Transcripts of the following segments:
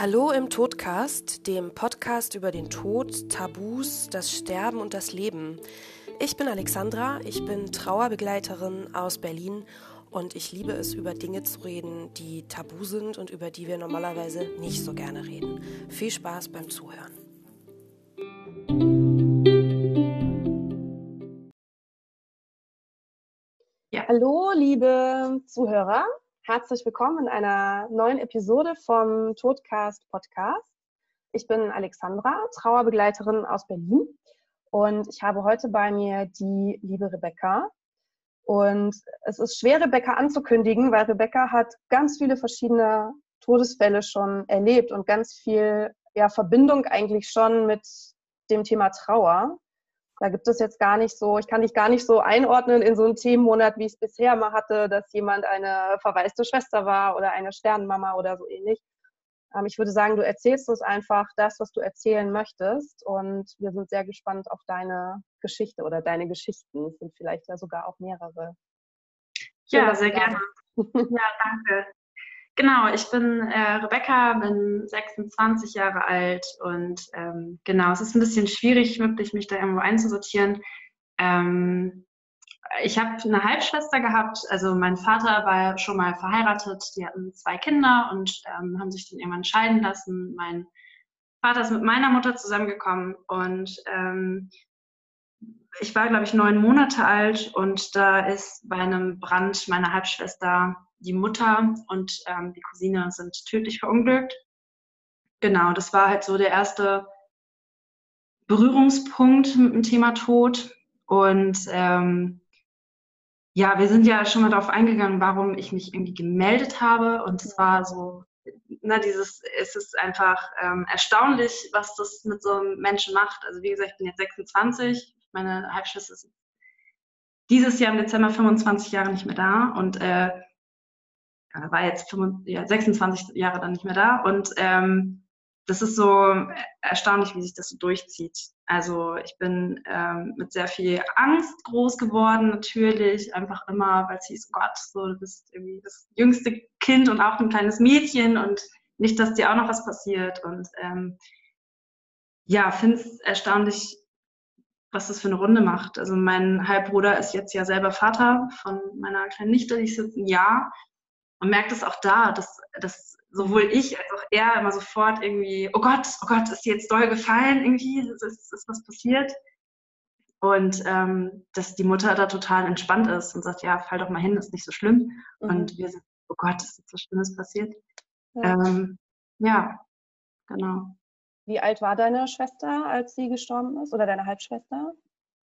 Hallo im Todcast, dem Podcast über den Tod, Tabus, das Sterben und das Leben. Ich bin Alexandra, ich bin Trauerbegleiterin aus Berlin und ich liebe es, über Dinge zu reden, die tabu sind und über die wir normalerweise nicht so gerne reden. Viel Spaß beim Zuhören. Ja. Hallo, liebe Zuhörer. Herzlich willkommen in einer neuen Episode vom Todcast Podcast. Ich bin Alexandra, Trauerbegleiterin aus Berlin und ich habe heute bei mir die liebe Rebecca. Und es ist schwer, Rebecca anzukündigen, weil Rebecca hat ganz viele verschiedene Todesfälle schon erlebt und ganz viel ja, Verbindung eigentlich schon mit dem Thema Trauer. Da gibt es jetzt gar nicht so, ich kann dich gar nicht so einordnen in so einen Themenmonat, wie ich es bisher mal hatte, dass jemand eine verwaiste Schwester war oder eine Sternenmama oder so ähnlich. Ähm, ich würde sagen, du erzählst uns einfach das, was du erzählen möchtest. Und wir sind sehr gespannt auf deine Geschichte oder deine Geschichten. Es sind vielleicht ja sogar auch mehrere. Schön, ja, sehr gerne. ja, danke. Genau, ich bin äh, Rebecca, bin 26 Jahre alt und ähm, genau, es ist ein bisschen schwierig, wirklich mich da irgendwo einzusortieren. Ähm, ich habe eine Halbschwester gehabt, also mein Vater war schon mal verheiratet, die hatten zwei Kinder und ähm, haben sich dann irgendwann scheiden lassen. Mein Vater ist mit meiner Mutter zusammengekommen und ähm, ich war, glaube ich, neun Monate alt und da ist bei einem Brand meine Halbschwester die Mutter und ähm, die Cousine sind tödlich verunglückt. Genau, das war halt so der erste Berührungspunkt mit dem Thema Tod. Und ähm, ja, wir sind ja schon mal darauf eingegangen, warum ich mich irgendwie gemeldet habe. Und es war so, na, dieses, es ist einfach ähm, erstaunlich, was das mit so einem Menschen macht. Also wie gesagt, ich bin jetzt 26, meine Halbschwester ist dieses Jahr im Dezember 25 Jahre nicht mehr da und äh, war jetzt 25, ja, 26 Jahre dann nicht mehr da und ähm, das ist so erstaunlich, wie sich das so durchzieht. Also ich bin ähm, mit sehr viel Angst groß geworden, natürlich, einfach immer, weil es hieß, Gott, so, du bist irgendwie das jüngste Kind und auch ein kleines Mädchen und nicht, dass dir auch noch was passiert. Und ähm, ja, finde es erstaunlich, was das für eine Runde macht. Also mein Halbbruder ist jetzt ja selber Vater von meiner kleinen Nichte, die ist jetzt ein Jahr und merkt es auch da, dass, dass sowohl ich als auch er immer sofort irgendwie, oh Gott, oh Gott, ist dir jetzt doll gefallen irgendwie, ist, ist, ist was passiert? Und ähm, dass die Mutter da total entspannt ist und sagt, ja, fall doch mal hin, ist nicht so schlimm. Mhm. Und wir sind, oh Gott, ist jetzt was Schlimmes passiert. Ja. Ähm, ja, genau. Wie alt war deine Schwester, als sie gestorben ist? Oder deine Halbschwester?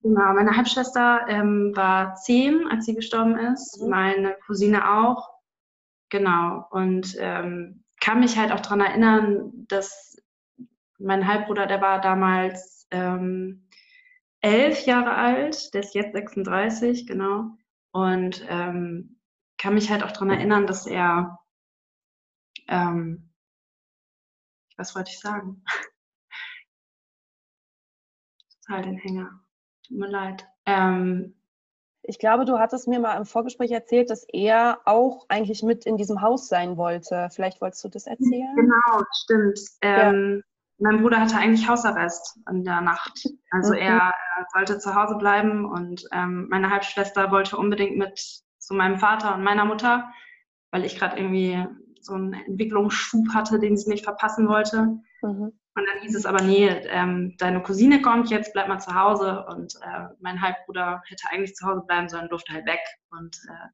Genau, meine Halbschwester ähm, war zehn, als sie gestorben ist. Mhm. Meine Cousine auch. Genau. Und ähm, kann mich halt auch daran erinnern, dass mein Halbbruder, der war damals ähm, elf Jahre alt, der ist jetzt 36, genau. Und ähm, kann mich halt auch daran erinnern, dass er, ähm, was wollte ich sagen? Total den Hänger. Tut mir leid. Ähm, ich glaube, du hattest mir mal im Vorgespräch erzählt, dass er auch eigentlich mit in diesem Haus sein wollte. Vielleicht wolltest du das erzählen? Genau, stimmt. Ähm, Mein Bruder hatte eigentlich Hausarrest in der Nacht. Also mhm. er, er, sollte zu Hause bleiben und ähm, meine Halbschwester wollte unbedingt mit zu meinem Vater und meiner Mutter, weil ich gerade irgendwie so einen Entwicklungsschub hatte, den sie nicht verpassen wollte. Mhm. Und dann hieß es aber, nee, ähm, deine Cousine kommt jetzt, bleib mal zu Hause. Und äh, mein Halbbruder hätte eigentlich zu Hause bleiben sollen, durfte halt weg. Und äh,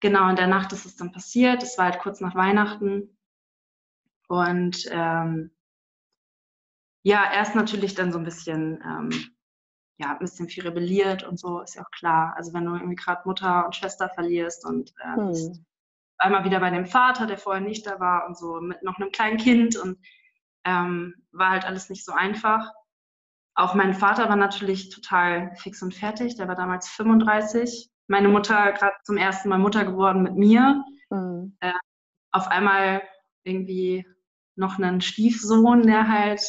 genau in der Nacht ist es dann passiert. Es war halt kurz nach Weihnachten. Und ähm, ja, erst natürlich dann so ein bisschen, ähm, ja, ein bisschen viel rebelliert und so, ist ja auch klar. Also wenn du irgendwie gerade Mutter und Schwester verlierst und äh, hm. einmal wieder bei dem Vater, der vorher nicht da war und so mit noch einem kleinen Kind und ähm, war halt alles nicht so einfach. Auch mein Vater war natürlich total fix und fertig. Der war damals 35. Meine Mutter gerade zum ersten Mal Mutter geworden mit mir. Mhm. Äh, auf einmal irgendwie noch einen Stiefsohn, der halt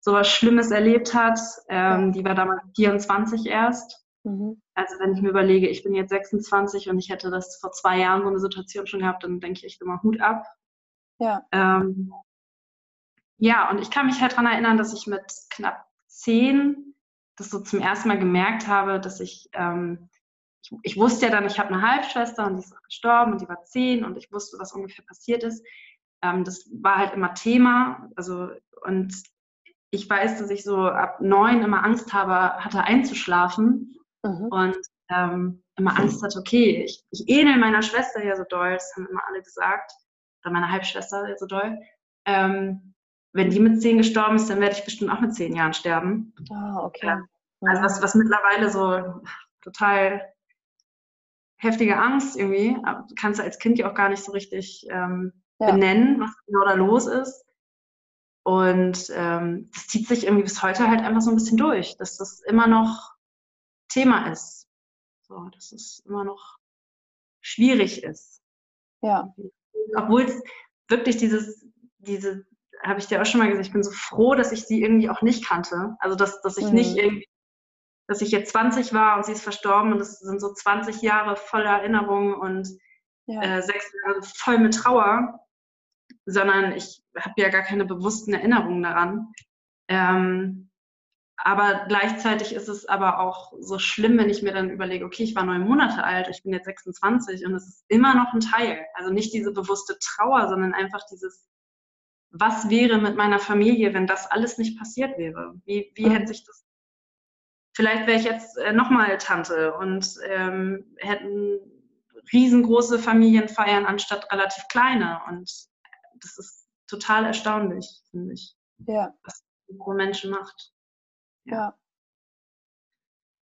sowas Schlimmes erlebt hat. Ähm, die war damals 24 erst. Mhm. Also wenn ich mir überlege, ich bin jetzt 26 und ich hätte das vor zwei Jahren so eine Situation schon gehabt, dann denke ich echt immer Hut ab. Ja. Ähm, ja, und ich kann mich halt daran erinnern, dass ich mit knapp zehn das so zum ersten Mal gemerkt habe, dass ich, ähm, ich, ich, wusste ja dann, ich habe eine Halbschwester und die ist auch gestorben und die war zehn und ich wusste, was ungefähr passiert ist. Ähm, das war halt immer Thema. Also, und ich weiß, dass ich so ab neun immer Angst habe, hatte einzuschlafen mhm. und ähm, immer Angst hatte, okay, ich, ich ähnel meiner Schwester ja so doll, das haben immer alle gesagt, oder meiner Halbschwester ja so doll. Ähm, wenn die mit zehn gestorben ist, dann werde ich bestimmt auch mit zehn Jahren sterben. Ah, oh, okay. Ja. Also was, was mittlerweile so total heftige Angst irgendwie, kannst du als Kind ja auch gar nicht so richtig ähm, ja. benennen, was genau da los ist. Und ähm, das zieht sich irgendwie bis heute halt einfach so ein bisschen durch, dass das immer noch Thema ist. So, dass es immer noch schwierig ist. Ja. Obwohl es wirklich dieses, diese, habe ich dir auch schon mal gesagt, ich bin so froh, dass ich sie irgendwie auch nicht kannte. Also dass, dass ich mhm. nicht irgendwie, dass ich jetzt 20 war und sie ist verstorben und es sind so 20 Jahre voller Erinnerungen und ja. äh, sechs Jahre voll mit Trauer sondern ich habe ja gar keine bewussten Erinnerungen daran. Ähm, aber gleichzeitig ist es aber auch so schlimm, wenn ich mir dann überlege, okay, ich war neun Monate alt, ich bin jetzt 26 und es ist immer noch ein Teil. Also nicht diese bewusste Trauer, sondern einfach dieses, was wäre mit meiner Familie, wenn das alles nicht passiert wäre? Wie, wie mhm. hätte sich das. Vielleicht wäre ich jetzt äh, nochmal Tante und ähm, hätten riesengroße Familienfeiern anstatt relativ kleine. Und das ist total erstaunlich, finde ich. Ja. Was pro Menschen macht. Ja. ja.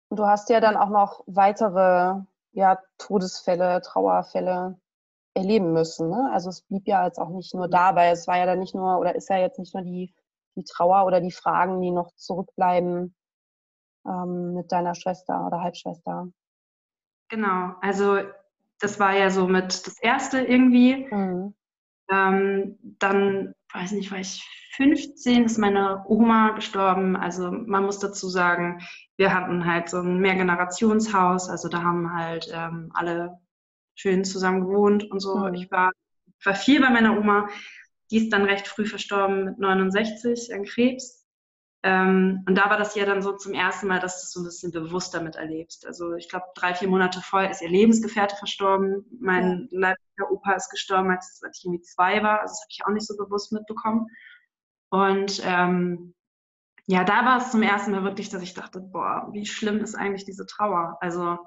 Und du hast ja dann auch noch weitere ja, Todesfälle, Trauerfälle erleben müssen. Ne? Also es blieb ja jetzt auch nicht nur dabei. Es war ja dann nicht nur, oder ist ja jetzt nicht nur die, die Trauer oder die Fragen, die noch zurückbleiben ähm, mit deiner Schwester oder Halbschwester. Genau, also das war ja so mit das erste irgendwie. Mhm. Ähm, dann, weiß nicht, war ich 15, ist meine Oma gestorben. Also man muss dazu sagen, wir hatten halt so ein Mehrgenerationshaus. Also da haben halt ähm, alle schön zusammen gewohnt und so. Mhm. Ich war, war viel bei meiner Oma. Die ist dann recht früh verstorben mit 69 an Krebs. Ähm, und da war das ja dann so zum ersten Mal, dass du es so ein bisschen bewusster miterlebst. Also ich glaube, drei, vier Monate vorher ist ihr Lebensgefährte verstorben. Mein ja. leiblicher Opa ist gestorben, als, als ich irgendwie zwei war. Also das habe ich auch nicht so bewusst mitbekommen. Und ähm, ja, da war es zum ersten Mal wirklich, dass ich dachte, boah, wie schlimm ist eigentlich diese Trauer? Also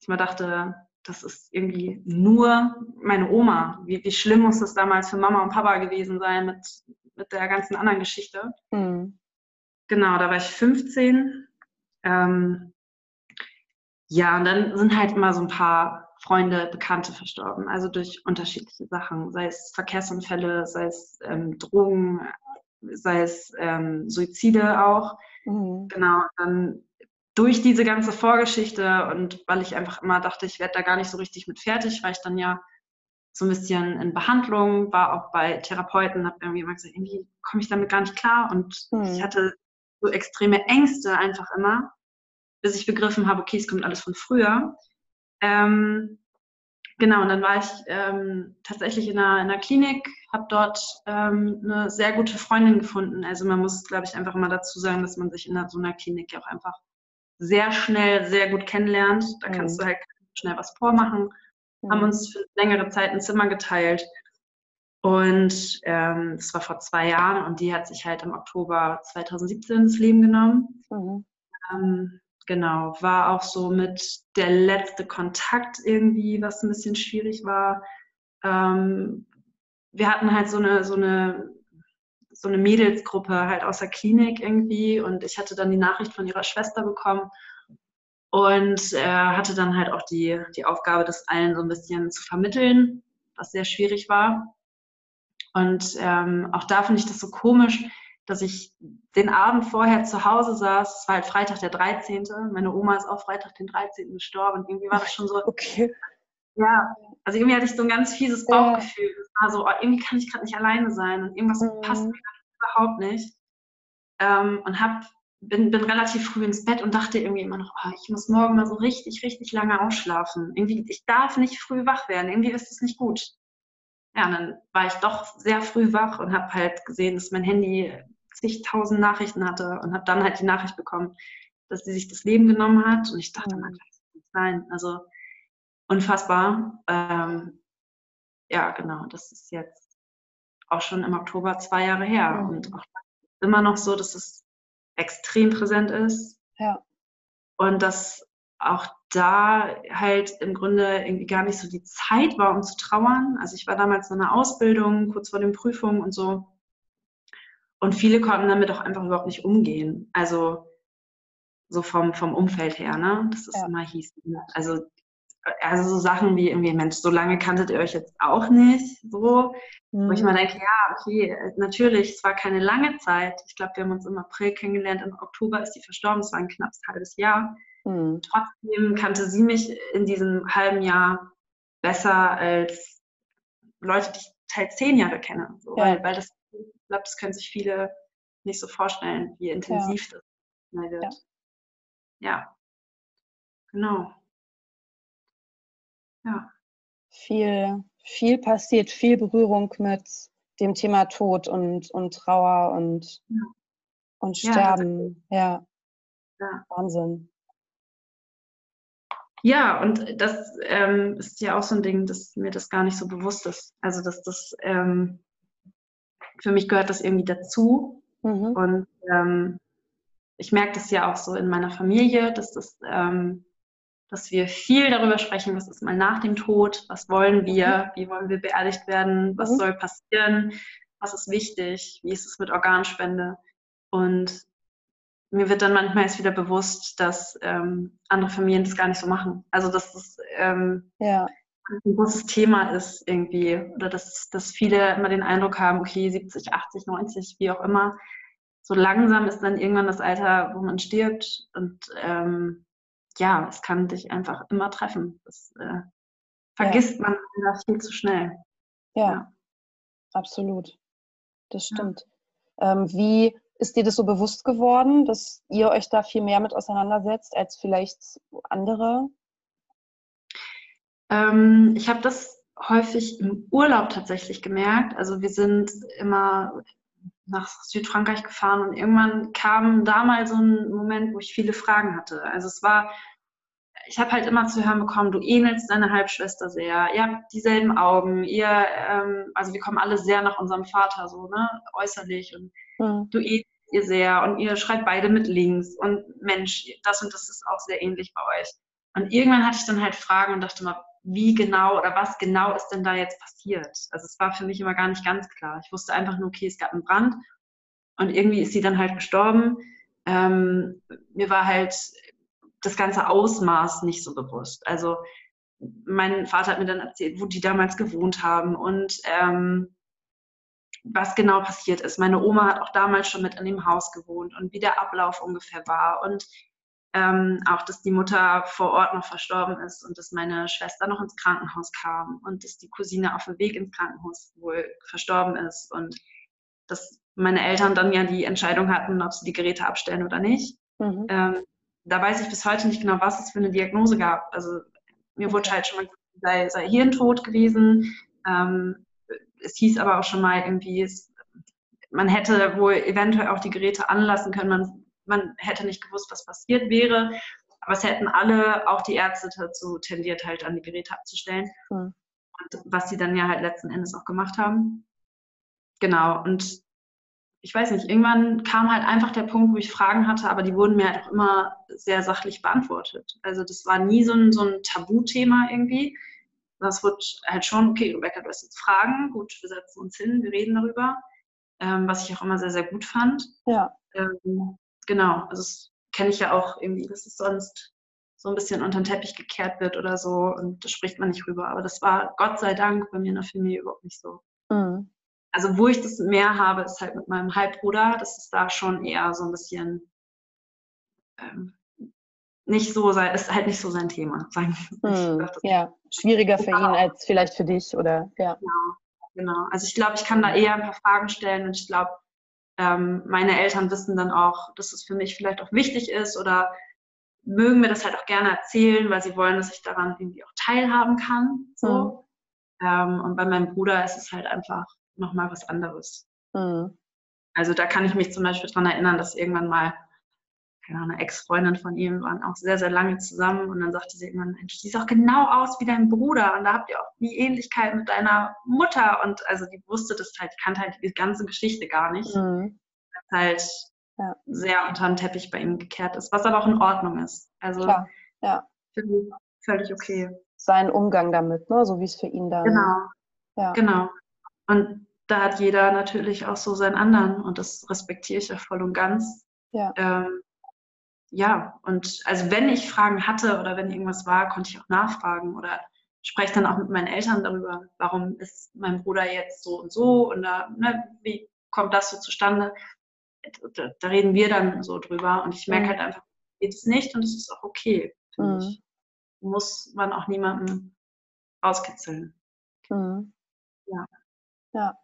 ich mir dachte, das ist irgendwie nur meine Oma. Wie, wie schlimm muss das damals für Mama und Papa gewesen sein mit, mit der ganzen anderen Geschichte? Mhm. Genau, da war ich 15. Ähm, ja, und dann sind halt immer so ein paar Freunde, Bekannte verstorben, also durch unterschiedliche Sachen, sei es Verkehrsunfälle, sei es ähm, Drogen, sei es ähm, Suizide auch. Mhm. Genau, dann durch diese ganze Vorgeschichte und weil ich einfach immer dachte, ich werde da gar nicht so richtig mit fertig, war ich dann ja so ein bisschen in Behandlung, war auch bei Therapeuten, habe irgendwie immer gesagt, irgendwie komme ich damit gar nicht klar und mhm. ich hatte so extreme Ängste einfach immer, bis ich begriffen habe, okay, es kommt alles von früher. Ähm, genau, und dann war ich ähm, tatsächlich in einer, in einer Klinik, habe dort ähm, eine sehr gute Freundin gefunden. Also man muss, glaube ich, einfach immer dazu sagen, dass man sich in so einer Klinik ja auch einfach sehr schnell, sehr gut kennenlernt. Da kannst mhm. du halt schnell was vormachen. Mhm. Haben uns für längere Zeit ein Zimmer geteilt. Und ähm, das war vor zwei Jahren und die hat sich halt im Oktober 2017 ins Leben genommen. Mhm. Ähm, genau, war auch so mit der letzte Kontakt irgendwie, was ein bisschen schwierig war. Ähm, wir hatten halt so eine, so eine, so eine Mädelsgruppe halt aus der Klinik irgendwie und ich hatte dann die Nachricht von ihrer Schwester bekommen und äh, hatte dann halt auch die, die Aufgabe, das allen so ein bisschen zu vermitteln, was sehr schwierig war. Und ähm, auch da finde ich das so komisch, dass ich den Abend vorher zu Hause saß. Es war halt Freitag der 13. Meine Oma ist auch Freitag den 13. gestorben. Und irgendwie war das schon so. Okay. Ja, also irgendwie hatte ich so ein ganz fieses Bauchgefühl. Es war so, oh, irgendwie kann ich gerade nicht alleine sein und irgendwas mhm. passt mir überhaupt nicht. Ähm, und hab, bin, bin relativ früh ins Bett und dachte irgendwie immer noch, oh, ich muss morgen mal so richtig, richtig lange ausschlafen. Irgendwie, ich darf nicht früh wach werden. Irgendwie ist es nicht gut. ja, dann war ich doch sehr früh wach und habe halt gesehen, dass mein Handy zigtausend Nachrichten hatte und habe dann halt die Nachricht bekommen, dass sie sich das Leben genommen hat. Und ich dachte, man kann das nicht sein. Also unfassbar. Ähm, ja, genau, das ist jetzt auch schon im Oktober zwei Jahre her. Mhm. Und auch immer noch so, dass es extrem präsent ist. Ja. Und dass auch da halt im Grunde irgendwie gar nicht so die Zeit war, um zu trauern. Also ich war damals in einer Ausbildung, kurz vor den Prüfungen und so. Und viele konnten damit auch einfach überhaupt nicht umgehen. Also so vom, vom Umfeld her, ne? Das ist ja. immer hieß. Also, also so Sachen wie irgendwie, Mensch, so lange kanntet ihr euch jetzt auch nicht, so. Mhm. Wo ich mhm. mal denke, ja, okay, natürlich, es war keine lange Zeit. Ich glaube, wir haben uns im April kennengelernt, im Oktober ist sie verstorben, es war ein knappes halbes Jahr. Mhm. Trotzdem kannte sie mich in diesem halben Jahr besser als Leute, die ich teils zehn Jahre kenne. So, ja. weil, weil das, ich glaube, das können sich viele nicht so vorstellen, wie intensiv ja. das wird. Ja ja, genau. Ja. Viel, viel passiert, viel Berührung mit dem Thema Tod und, und Trauer und, ja. und Sterben. Ja, ja. Wahnsinn. Ja, und das ähm, ist ja auch so ein Ding, dass mir das gar nicht so bewusst ist. Also, dass das ähm, für mich gehört das irgendwie dazu. Mhm. Und ähm, ich merke das ja auch so in meiner Familie, dass, das, ähm, dass wir viel darüber sprechen, was ist mal nach dem Tod, was wollen wir, mhm. wie wollen wir beerdigt werden, was mhm. soll passieren, was ist wichtig, wie ist es mit Organspende. Und mir wird dann manchmal erst wieder bewusst, dass ähm, andere Familien das gar nicht so machen. Also dass das ähm, ja. ein großes Thema ist irgendwie. Oder dass, dass viele immer den Eindruck haben, okay, 70, 80, 90, wie auch immer, so langsam ist dann irgendwann das Alter, wo man stirbt. Und ähm, ja, es kann dich einfach immer treffen. Das äh, vergisst ja. man viel zu schnell. Ja, ja. absolut. Das stimmt. Ja. Ähm, wie ist dir das so bewusst geworden, dass ihr euch da viel mehr mit auseinandersetzt als vielleicht andere? Ähm, ich habe das häufig im Urlaub tatsächlich gemerkt. Also wir sind immer nach Südfrankreich gefahren und irgendwann kam da mal so ein Moment, wo ich viele Fragen hatte. Also es war, ich habe halt immer zu hören bekommen, du ähnelst deine Halbschwester sehr, ihr habt dieselben Augen, ihr, ähm, also wir kommen alle sehr nach unserem Vater so, ne, äußerlich und mhm. du ähnelst ihr sehr und ihr schreibt beide mit links und Mensch, das und das ist auch sehr ähnlich bei euch. Und irgendwann hatte ich dann halt Fragen und dachte mal, wie genau oder was genau ist denn da jetzt passiert. Also es war für mich immer gar nicht ganz klar. Ich wusste einfach nur, okay, es gab einen Brand und irgendwie ist sie dann halt gestorben. Ähm, mir war halt das ganze Ausmaß nicht so bewusst. Also mein Vater hat mir dann erzählt, wo die damals gewohnt haben und ähm, was genau passiert ist. Meine Oma hat auch damals schon mit in dem Haus gewohnt und wie der Ablauf ungefähr war und ähm, auch, dass die Mutter vor Ort noch verstorben ist und dass meine Schwester noch ins Krankenhaus kam und dass die Cousine auf dem Weg ins Krankenhaus wohl verstorben ist und dass meine Eltern dann ja die Entscheidung hatten, ob sie die Geräte abstellen oder nicht. Mhm. Ähm, da weiß ich bis heute nicht genau, was es für eine Diagnose gab. Also mir wurde halt schon mal sei, sei Hirntod gewesen. Ähm, es hieß aber auch schon mal irgendwie, es, man hätte wohl eventuell auch die Geräte anlassen können. Man man hätte nicht gewusst, was passiert wäre. Aber es hätten alle, auch die Ärzte dazu tendiert, halt an die Geräte abzustellen. Mhm. Und was sie dann ja halt letzten Endes auch gemacht haben. Genau. Und ich weiß nicht, irgendwann kam halt einfach der Punkt, wo ich Fragen hatte, aber die wurden mir halt auch immer sehr sachlich beantwortet. Also das war nie so ein, so ein Tabuthema irgendwie. Das wurde halt schon, okay, Rebecca, du hast jetzt Fragen, gut, wir setzen uns hin, wir reden darüber, ähm, was ich auch immer sehr, sehr gut fand. Ja. Ähm, genau, also das kenne ich ja auch irgendwie, dass es sonst so ein bisschen unter den Teppich gekehrt wird oder so und da spricht man nicht rüber. Aber das war Gott sei Dank bei mir in der Familie überhaupt nicht so. Mhm. Also wo ich das mehr habe, ist halt mit meinem Halbbruder. Das ist da schon eher so ein bisschen ähm, nicht so sein, ist halt nicht so sein Thema. Sagen mhm. Ja, schwieriger für ihn als vielleicht für dich oder ja. Genau, genau. Also ich glaube, ich kann da eher ein paar Fragen stellen und ich glaube, ähm, meine Eltern wissen dann auch, dass es für mich vielleicht auch wichtig ist oder mögen mir das halt auch gerne erzählen, weil sie wollen, dass ich daran irgendwie auch teilhaben kann. So. Ähm, und bei meinem Bruder ist es halt einfach nochmal was anderes. Mhm. Also da kann ich mich zum Beispiel daran erinnern, dass irgendwann mal keine Ahnung, eine Ex-Freundin von ihm, waren auch sehr, sehr lange zusammen und dann sagte sie irgendwann, Mensch, siehst auch genau aus wie dein Bruder und da habt ihr auch die Ähnlichkeit mit deiner Mutter und also die wusste das halt, die kannte halt die ganze Geschichte gar nicht. Mhm. Das halt ja. sehr unter den Teppich bei ihm gekehrt ist, was aber auch in Ordnung ist. Also Klar. ja. völlig okay. Sein Umgang damit, ne? so wie es für ihn dann. Genau. Ja. Genau. Und da hat jeder natürlich auch so seinen anderen und das respektiere ich ja voll und ganz. Ja. Ähm, ja, und also wenn ich Fragen hatte oder wenn irgendwas war, konnte ich auch nachfragen oder spreche dann auch mit meinen Eltern darüber, warum ist mein Bruder jetzt so und so und da, ne, wie kommt das so zustande? Da, da, reden wir dann so drüber und ich merke halt einfach, geht es nicht und es ist auch okay, finde mhm. ich. Muss man auch niemanden auskitzeln. Mhm. Ja. Ja.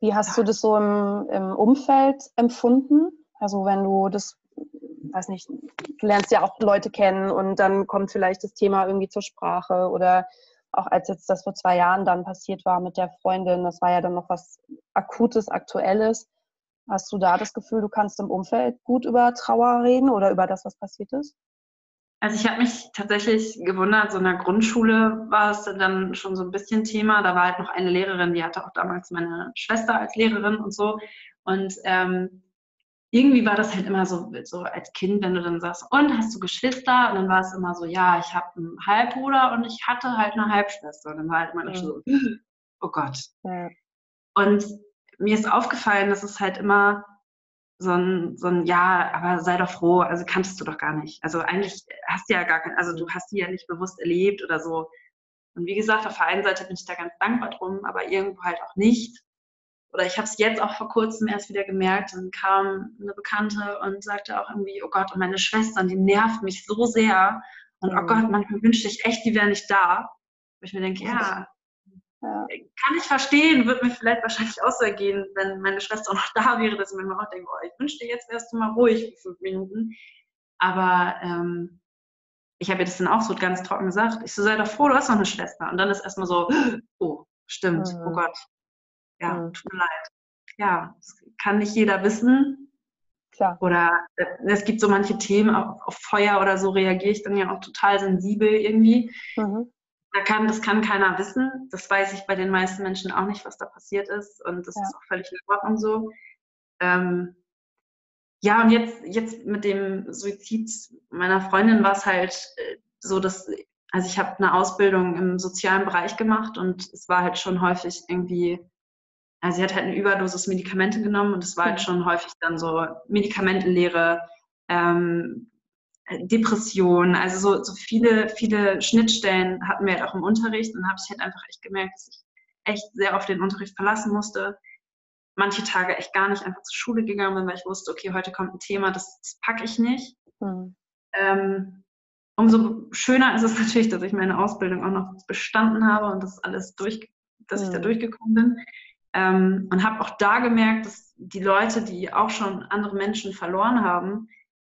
Wie hast ja. du das so im, im Umfeld empfunden? Also wenn du das, weiß nicht, du lernst ja auch Leute kennen und dann kommt vielleicht das Thema irgendwie zur Sprache oder auch als jetzt das vor zwei Jahren dann passiert war mit der Freundin, das war ja dann noch was Akutes, Aktuelles. Hast du da das Gefühl, du kannst im Umfeld gut über Trauer reden oder über das, was passiert ist? Also ich habe mich tatsächlich gewundert, so in der Grundschule war es dann schon so ein bisschen Thema. Da war halt noch eine Lehrerin, die hatte auch damals meine Schwester als Lehrerin und so. Und ähm, irgendwie war das halt immer so, so als Kind, wenn du dann sagst, und hast du Geschwister? Und dann war es immer so, ja, ich habe einen Halbbruder und ich hatte halt eine Halbschwester. Und dann war halt immer ja. so, oh Gott. Ja. Und mir ist aufgefallen, dass es halt immer so ein, so ein, ja, aber sei doch froh, also kanntest du doch gar nicht. Also eigentlich hast du ja gar kein, also du hast die ja nicht bewusst erlebt oder so. Und wie gesagt, auf der einen Seite bin ich da ganz dankbar drum, aber irgendwo halt auch nicht oder ich habe es jetzt auch vor kurzem erst wieder gemerkt, dann kam eine Bekannte und sagte auch irgendwie, oh Gott, und meine Schwestern, die nervt mich so sehr. Und oh mhm. Gott, manchmal wünschte ich echt, die wären nicht da. Wo ich mir denke, ja, ja, kann ich verstehen, würde mir vielleicht wahrscheinlich auch so ergehen, wenn meine Schwester auch noch da wäre, dass ich mir auch denke, oh, ich wünschte, jetzt wärst du mal ruhig für fünf Minuten. Aber ähm, ich habe ihr das dann auch so ganz trocken gesagt. Ich so, sei doch froh, du hast noch eine Schwester. Und dann ist erstmal so, oh, stimmt, oh mhm. oh Gott, ja, mhm. tut mir leid. Ja, das kann nicht jeder wissen. Klar. Oder äh, es gibt so manche Themen, auch auf Feuer oder so reagiere ich dann ja auch total sensibel irgendwie. Mhm. Da kann, das kann keiner wissen. Das weiß ich bei den meisten Menschen auch nicht, was da passiert ist. Und das ja. ist auch völlig in Ordnung so. Ähm, ja, und jetzt, jetzt mit dem Suizid meiner Freundin war es halt äh, so, dass, also ich habe eine Ausbildung im sozialen Bereich gemacht und es war halt schon häufig irgendwie also sie hat halt eine Überdosis Medikamente genommen und es war halt schon häufig dann so Medikamentenlehre, ähm, Depression, also so, so viele, viele Schnittstellen hatten wir halt auch im Unterricht und habe ich halt einfach echt gemerkt, dass ich echt sehr auf den Unterricht verlassen musste. Manche Tage echt gar nicht einfach zur Schule gegangen bin, weil ich wusste, okay, heute kommt ein Thema, das, das packe ich nicht. Mhm. Ähm, umso schöner ist es natürlich, dass ich meine Ausbildung auch noch bestanden habe und das alles durch, dass mhm. ich da durchgekommen bin. Ähm, und habe auch da gemerkt, dass die Leute, die auch schon andere Menschen verloren haben,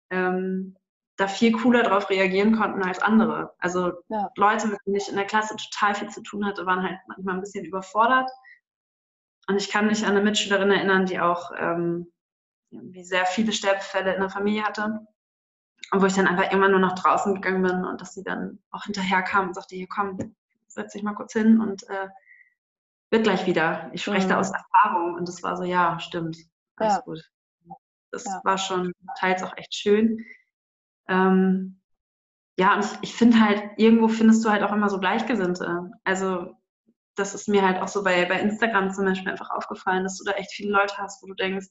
ähm, da viel cooler darauf reagieren konnten als andere. Also ja. Leute, mit denen ich in der Klasse total viel zu tun hatte, waren halt manchmal ein bisschen überfordert. Und ich kann mich an eine Mitschülerin erinnern, die auch ähm, wie sehr viele Sterbefälle in der Familie hatte. Und wo ich dann einfach immer nur nach draußen gegangen bin und dass sie dann auch hinterher kam und sagte, hier komm, setz dich mal kurz hin und äh, wird gleich wieder. Ich spreche mhm. da aus Erfahrung und das war so, ja, stimmt. Alles ja. gut. Das ja. war schon teils auch echt schön. Ähm, ja, und ich, ich finde halt, irgendwo findest du halt auch immer so Gleichgesinnte. Also, das ist mir halt auch so bei, bei Instagram zum Beispiel einfach aufgefallen, dass du da echt viele Leute hast, wo du denkst,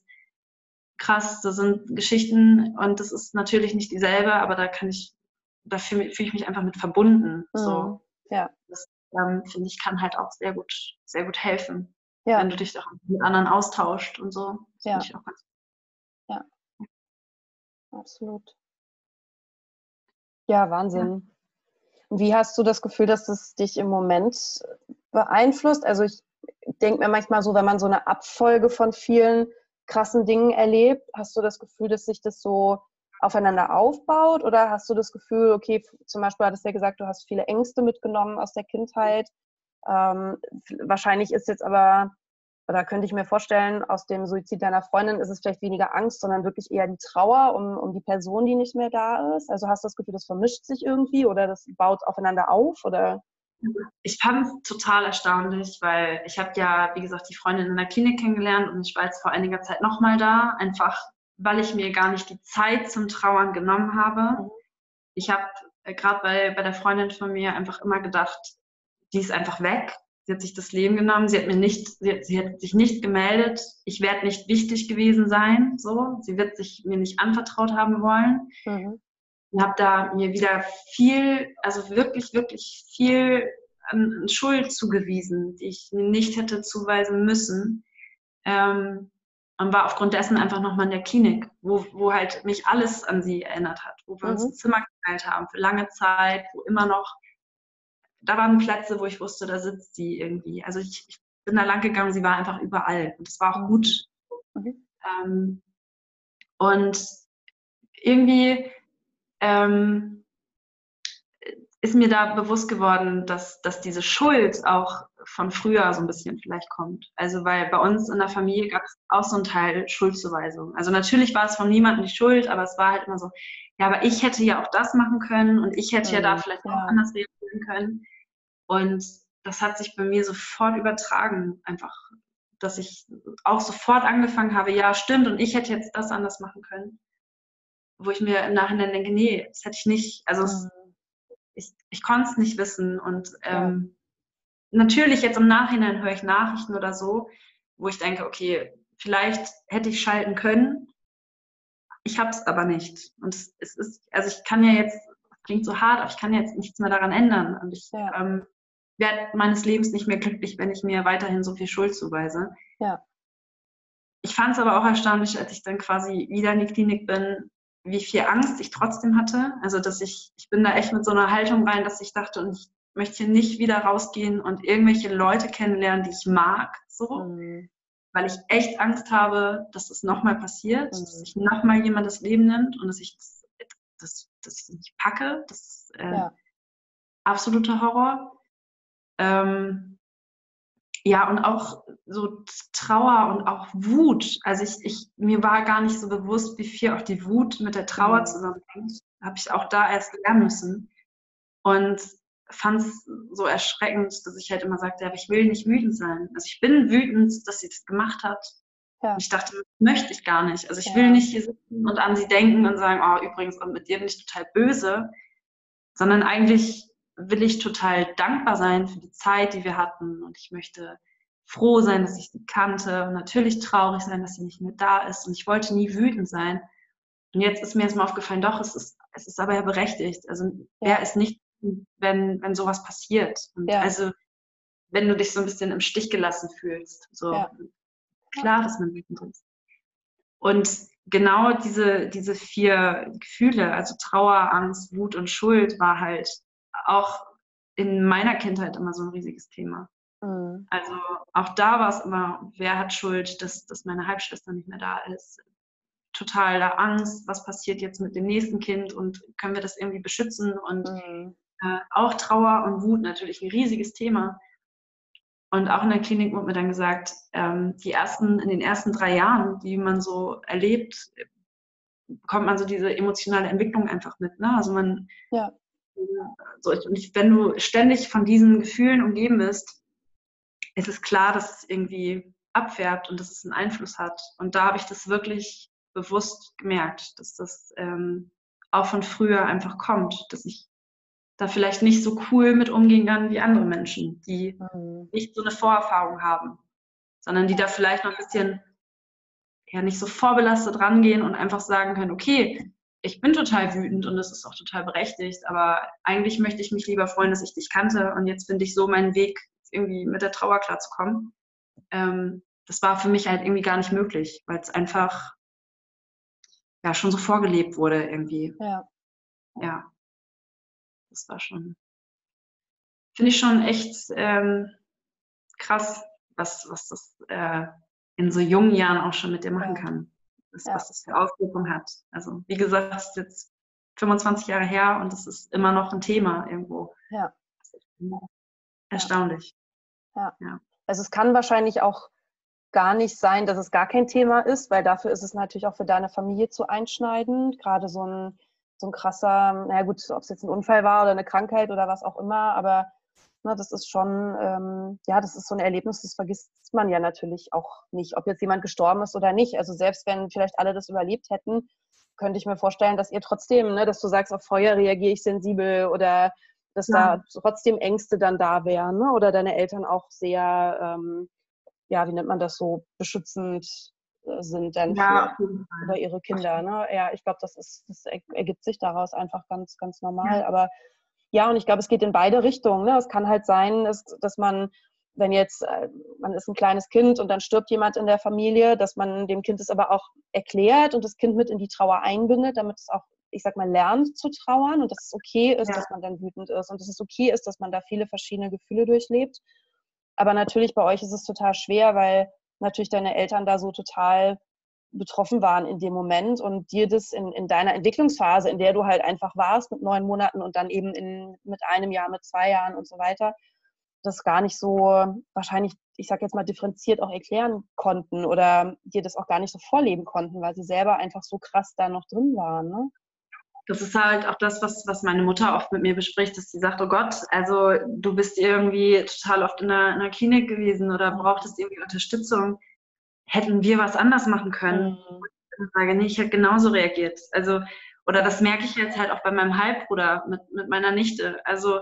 krass, das sind Geschichten und das ist natürlich nicht dieselbe, aber da kann ich, da fühle fühl ich mich einfach mit verbunden. Mhm. So. Ja. Ähm, finde ich, kann halt auch sehr gut, sehr gut helfen, ja. wenn du dich auch mit anderen austauscht und so. Das ja. Ich auch ganz ja, absolut. Ja, Wahnsinn. Ja. Wie hast du das Gefühl, dass es dich im Moment beeinflusst? Also ich denke mir manchmal so, wenn man so eine Abfolge von vielen krassen Dingen erlebt, hast du das Gefühl, dass sich das so aufeinander aufbaut? Oder hast du das Gefühl, okay, zum Beispiel hattest du ja gesagt, du hast viele Ängste mitgenommen aus der Kindheit. Ähm, wahrscheinlich ist jetzt aber, oder könnte ich mir vorstellen, aus dem Suizid deiner Freundin ist es vielleicht weniger Angst, sondern wirklich eher die Trauer um, um die Person, die nicht mehr da ist. Also hast du das Gefühl, das vermischt sich irgendwie oder das baut aufeinander auf? Oder? Ich fand es total erstaunlich, weil ich habe ja, wie gesagt, die Freundin in der Klinik kennengelernt und ich war jetzt vor einiger Zeit nochmal da, einfach weil ich mir gar nicht die Zeit zum Trauern genommen habe. Mhm. Ich habe äh, gerade bei, bei der Freundin von mir einfach immer gedacht, die ist einfach weg. Sie hat sich das Leben genommen. Sie hat mir nicht, sie hat, sie hat sich nicht gemeldet. Ich werde nicht wichtig gewesen sein. So, sie wird sich mir nicht anvertraut haben wollen. Mhm. Und habe da mir wieder viel, also wirklich, wirklich viel an Schuld zugewiesen, die ich mir nicht hätte zuweisen müssen. Ähm, und war aufgrund dessen einfach nochmal in der Klinik, wo, wo halt mich alles an sie erinnert hat, wo wir mhm. uns ein Zimmer geteilt haben für lange Zeit, wo immer noch, da waren Plätze, wo ich wusste, da sitzt sie irgendwie. Also ich, ich bin da lang gegangen, sie war einfach überall und es war auch gut. Mhm. Ähm, und irgendwie ähm, ist mir da bewusst geworden, dass, dass diese Schuld auch von früher so ein bisschen vielleicht kommt. Also weil bei uns in der Familie gab es auch so einen Teil Schuldzuweisung. Also natürlich war es von niemandem die Schuld, aber es war halt immer so, ja, aber ich hätte ja auch das machen können und ich hätte ja, ja da vielleicht ja. auch anders reagieren können. Und das hat sich bei mir sofort übertragen, einfach, dass ich auch sofort angefangen habe, ja, stimmt, und ich hätte jetzt das anders machen können. Wo ich mir im Nachhinein denke, nee, das hätte ich nicht, also mhm. es, ich, ich konnte es nicht wissen. Und ähm, natürlich jetzt im Nachhinein höre ich Nachrichten oder so, wo ich denke, okay, vielleicht hätte ich schalten können. Ich habe es aber nicht. Und es, es, ist, also ich kann ja jetzt, klingt so hart, aber ich kann jetzt nichts mehr daran ändern. Und ich ja. ähm, werde meines Lebens nicht mehr glücklich, wenn ich mir weiterhin so viel Schuld zuweise. Ja. Ich fand es aber auch erstaunlich, als ich dann quasi wieder in die Klinik bin, wie viel Angst ich trotzdem hatte. Also, dass ich, ich bin da echt mit so einer Haltung rein, dass ich dachte, und ich möchte hier nicht wieder rausgehen und irgendwelche Leute kennenlernen, die ich mag, so. Mhm. Weil ich echt Angst habe, dass das nochmal passiert, mhm. dass sich nochmal jemand das Leben nimmt und dass ich das, das, das nicht packe. Das ist äh, ja. absoluter Horror. Ähm, ja, und auch so Trauer und auch Wut. Also ich, ich, mir war gar nicht so bewusst, wie viel auch die Wut mit der Trauer mhm. zusammenhängt. Habe ich auch da erst lernen müssen. Und fand es so erschreckend, dass ich halt immer sagte, ja, aber ich will nicht wütend sein. Also ich bin wütend, dass sie das gemacht hat. Ja. Und ich dachte, das möchte ich gar nicht. Also ich ja. will nicht hier sitzen und an sie denken und sagen, oh, übrigens, und mit dir bin ich total böse, sondern eigentlich will ich total dankbar sein für die Zeit, die wir hatten. Und ich möchte froh sein, dass ich sie kannte und natürlich traurig sein, dass sie nicht mehr da ist. Und ich wollte nie wütend sein. Und jetzt ist mir erstmal aufgefallen, doch, es ist, es ist aber ja berechtigt. Also wer ist nicht wenn, wenn sowas passiert. Und ja. Also wenn du dich so ein bisschen im Stich gelassen fühlst. So ja. klar, dass man wütend ist. Und genau diese, diese vier Gefühle, also Trauer, Angst, Wut und Schuld, war halt auch in meiner Kindheit immer so ein riesiges Thema. Mhm. Also auch da war es immer, wer hat Schuld, dass, dass meine Halbschwester nicht mehr da ist. Totale Angst, was passiert jetzt mit dem nächsten Kind und können wir das irgendwie beschützen und mhm. Äh, auch Trauer und Wut natürlich ein riesiges Thema. Und auch in der Klinik wurde mir dann gesagt, ähm, die ersten, in den ersten drei Jahren, die man so erlebt, bekommt man so diese emotionale Entwicklung einfach mit. Ne? Also man, ja. so, und wenn du ständig von diesen Gefühlen umgeben bist, ist es klar, dass es irgendwie abfärbt und dass es einen Einfluss hat. Und da habe ich das wirklich bewusst gemerkt, dass das ähm, auch von früher einfach kommt, dass ich da vielleicht nicht so cool mit umgehen kann wie andere Menschen, die mhm. nicht so eine Vorerfahrung haben, sondern die da vielleicht noch ein bisschen ja nicht so vorbelastet rangehen und einfach sagen können, okay, ich bin total wütend und das ist auch total berechtigt, aber eigentlich möchte ich mich lieber freuen, dass ich dich kannte und jetzt finde ich so meinen Weg, irgendwie mit der Trauer klarzukommen. Ähm, das war für mich halt irgendwie gar nicht möglich, weil es einfach ja schon so vorgelebt wurde irgendwie. Ja. Ja das war schon, finde ich schon echt ähm, krass, was, was das äh, in so jungen Jahren auch schon mit dir machen kann. ist, ja. was das für Auswirkungen hat. Also wie gesagt, es ist jetzt 25 Jahre her und es ist immer noch ein Thema irgendwo. Ja. Erstaunlich. Ja. ja. Also es kann wahrscheinlich auch gar nicht sein, dass es gar kein Thema ist, weil dafür ist es natürlich auch für deine Familie zu einschneidend. Gerade so ein, so ein krasser, naja gut, ob es jetzt ein Unfall war oder eine Krankheit oder was auch immer, aber ne, das ist schon, ähm, ja, das ist so ein Erlebnis, das vergisst man ja natürlich auch nicht, ob jetzt jemand gestorben ist oder nicht. Also selbst wenn vielleicht alle das überlebt hätten, könnte ich mir vorstellen, dass ihr trotzdem, ne, dass du sagst, auf Feuer reagiere ich sensibel oder dass ja. da trotzdem Ängste dann da wären ne? oder deine Eltern auch sehr, ähm, ja, wie nennt man das so, beschützend sind dann ja, über ihre Kinder. Ne? Ja, ich glaube, das ist, das ergibt sich daraus einfach ganz, ganz normal. Ja. Aber ja, und ich glaube, es geht in beide Richtungen. Ne? Es kann halt sein, dass, dass man, wenn jetzt, äh, man ist ein kleines Kind und dann stirbt jemand in der Familie, dass man dem Kind es aber auch erklärt und das Kind mit in die Trauer einbindet, damit es auch ich sag mal, lernt zu trauern und dass es okay ist, ja. dass man dann wütend ist und dass es okay ist, dass man da viele verschiedene Gefühle durchlebt. Aber natürlich bei euch ist es total schwer, weil natürlich deine Eltern da so total betroffen waren in dem Moment und dir das in, in deiner Entwicklungsphase, in der du halt einfach warst mit neun Monaten und dann eben in, mit einem Jahr, mit zwei Jahren und so weiter, das gar nicht so wahrscheinlich, ich sag jetzt mal, differenziert auch erklären konnten oder dir das auch gar nicht so vorleben konnten, weil sie selber einfach so krass da noch drin waren. Ne? Das ist halt auch das, was, was meine Mutter oft mit mir bespricht, dass sie sagt, oh Gott, also du bist irgendwie total oft in einer, in einer Klinik gewesen oder brauchtest irgendwie Unterstützung. Hätten wir was anders machen können? Mhm. Ich sage, nee, ich hätte genauso reagiert. Also, oder das merke ich jetzt halt auch bei meinem Halbbruder mit, mit meiner Nichte. Also,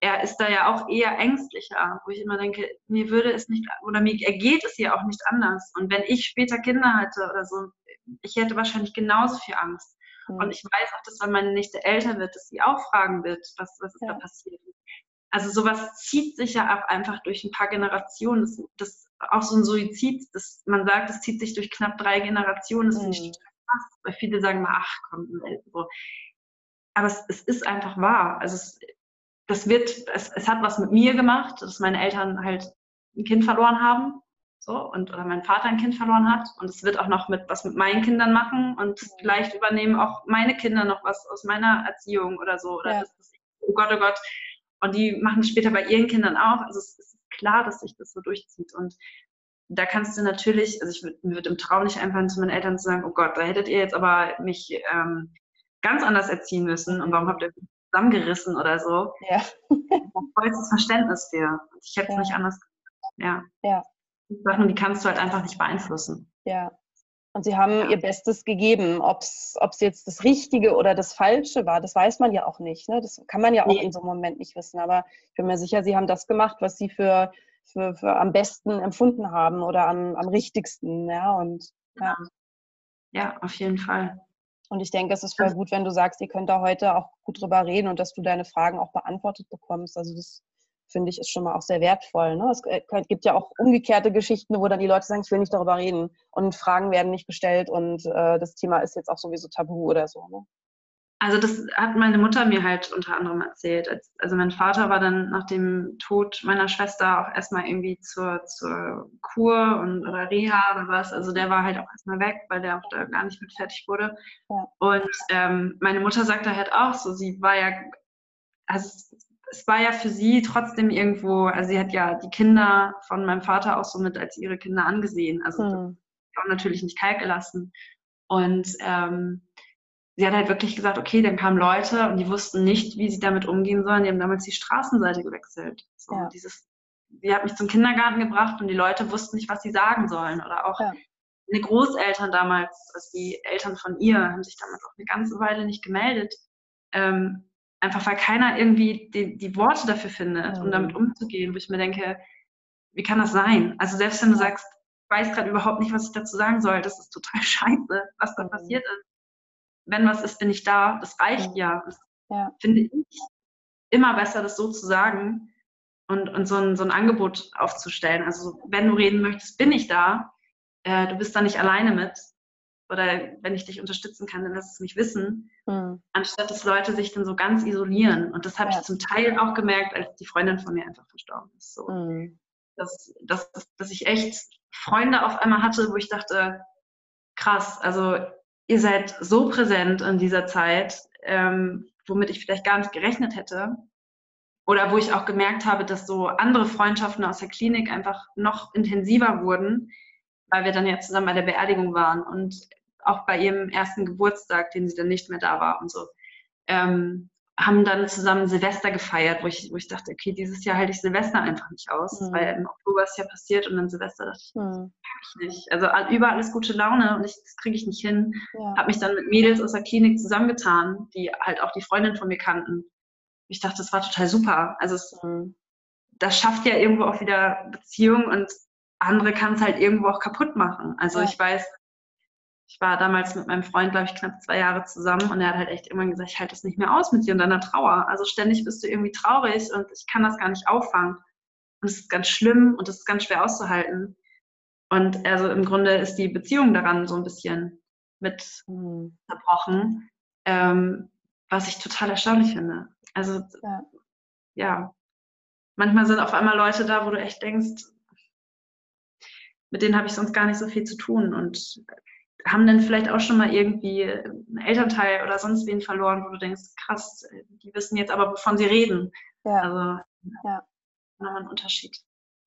er ist da ja auch eher ängstlicher, wo ich immer denke, mir würde es nicht, oder mir ergeht es ja auch nicht anders. Und wenn ich später Kinder hatte oder so, ich hätte wahrscheinlich genauso viel Angst. Und mhm. ich weiß auch, dass wenn meine Nichte älter wird, dass sie auch fragen wird, was, was ist ja. da passiert. Also sowas zieht sich ja auch einfach durch ein paar Generationen. Das, das auch so ein Suizid, das, man sagt, das zieht sich durch knapp drei Generationen. Das mhm. finde ich total krass, weil viele sagen mal, ach komm, so. Aber es, es ist einfach wahr. Also es, das wird, es, es hat was mit mir gemacht, dass meine Eltern halt ein Kind verloren haben so und oder mein Vater ein Kind verloren hat. Und es wird auch noch mit was mit meinen Kindern machen. Und vielleicht übernehmen auch meine Kinder noch was aus meiner Erziehung oder so. Oder ja. das ist, oh Gott oh Gott. Und die machen später bei ihren Kindern auch. Also es ist klar dass sich das so durchzieht. Und da kannst du natürlich also ich würde würd im Traum nicht einfallen zu meinen Eltern zu sagen oh Gott da hättet ihr jetzt aber mich ähm, ganz anders erziehen müssen. Und warum habt ihr mich zusammengerissen oder so? Ja. Vollstes Verständnis für. Ich hätte es ja. nicht anders ja. Ja Sachen, die kannst du halt einfach nicht beeinflussen. Ja. Und sie haben ja. ihr Bestes gegeben. Ob es jetzt das Richtige oder das Falsche war, das weiß man ja auch nicht. Ne? Das kann man ja auch nee. in so einem Moment nicht wissen. Aber ich bin mir sicher, sie haben das gemacht, was sie für, für, für am besten empfunden haben oder am, am richtigsten. Ja, und, ja. ja, auf jeden Fall. Und ich denke, es ist voll gut, wenn du sagst, ihr könnt da heute auch gut drüber reden und dass du deine Fragen auch beantwortet bekommst. Also das finde ich, ist schon mal auch sehr wertvoll. Ne? Es äh, gibt ja auch umgekehrte Geschichten, wo dann die Leute sagen, ich will nicht darüber reden und Fragen werden nicht gestellt und äh, das Thema ist jetzt auch sowieso tabu oder so. Ne? Also das hat meine Mutter mir halt unter anderem erzählt. Also mein Vater war dann nach dem Tod meiner Schwester auch erstmal irgendwie zur, zur Kur und oder Reha oder was. Also der war halt auch erstmal weg, weil der auch da gar nicht mit fertig wurde. Ja. Und ähm, meine Mutter sagte halt auch so, sie war ja, also es war ja für sie trotzdem irgendwo, also sie hat ja die Kinder von meinem Vater auch so mit als ihre Kinder angesehen. Also mhm. auch natürlich nicht kalt gelassen. Und ähm, sie hat halt wirklich gesagt, okay, dann kamen Leute und die wussten nicht, wie sie damit umgehen sollen. Die haben damals die Straßenseite gewechselt. So, ja. dieses, sie hat mich zum Kindergarten gebracht und die Leute wussten nicht, was sie sagen sollen. Oder auch ja. meine Großeltern damals, also die Eltern von ihr, haben sich damals auch eine ganze Weile nicht gemeldet. Ähm, Einfach weil keiner irgendwie die, die Worte dafür findet, um damit umzugehen, wo ich mir denke, wie kann das sein? Also selbst wenn du sagst, ich weiß gerade überhaupt nicht, was ich dazu sagen soll, das ist total scheiße, was da mhm. passiert ist. Wenn was ist, bin ich da. Das reicht ja. Das ja. finde ich immer besser, das so zu sagen und, und so, ein, so ein Angebot aufzustellen. Also wenn du reden möchtest, bin ich da. Äh, du bist da nicht alleine mit oder wenn ich dich unterstützen kann, dann lass es mich wissen, mhm. anstatt dass Leute sich dann so ganz isolieren. Und das habe ja. ich zum Teil auch gemerkt, als die Freundin von mir einfach verstorben ist. So. Mhm. Dass, dass, dass ich echt Freunde auf einmal hatte, wo ich dachte, krass, also ihr seid so präsent in dieser Zeit, ähm, womit ich vielleicht gar nicht gerechnet hätte. Oder wo ich auch gemerkt habe, dass so andere Freundschaften aus der Klinik einfach noch intensiver wurden, weil wir dann ja zusammen bei der Beerdigung waren und auch bei ihrem ersten Geburtstag, den sie dann nicht mehr da war und so. Ähm, haben dann zusammen Silvester gefeiert, wo ich, wo ich dachte, okay, dieses Jahr halte ich Silvester einfach nicht aus, mhm. weil im Oktober ist ja passiert und dann Silvester dachte ich, mhm. ich nicht. Also überall alles gute Laune und ich, das kriege ich nicht hin. Ja. Habe mich dann mit Mädels aus der Klinik zusammengetan, die halt auch die Freundin von mir kannten. Ich dachte, das war total super. Also es, mhm. das schafft ja irgendwo auch wieder Beziehungen und andere kann es halt irgendwo auch kaputt machen. Also ja. ich weiß, ich war damals mit meinem Freund, glaube ich, knapp zwei Jahre zusammen und er hat halt echt immer gesagt, ich halte das nicht mehr aus mit dir und deiner Trauer. Also ständig bist du irgendwie traurig und ich kann das gar nicht auffangen. Und es ist ganz schlimm und es ist ganz schwer auszuhalten. Und also im Grunde ist die Beziehung daran so ein bisschen mit mhm. zerbrochen, ähm, was ich total erstaunlich finde. Also ja. ja, manchmal sind auf einmal Leute da, wo du echt denkst, mit denen habe ich sonst gar nicht so viel zu tun. Und haben dann vielleicht auch schon mal irgendwie einen Elternteil oder sonst wen verloren, wo du denkst, krass, die wissen jetzt aber, wovon sie reden. Ja. Also ja. nochmal ein Unterschied.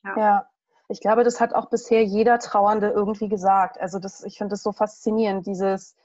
Ja. ja. Ich glaube, das hat auch bisher jeder Trauernde irgendwie gesagt. Also das, ich finde das so faszinierend, dieses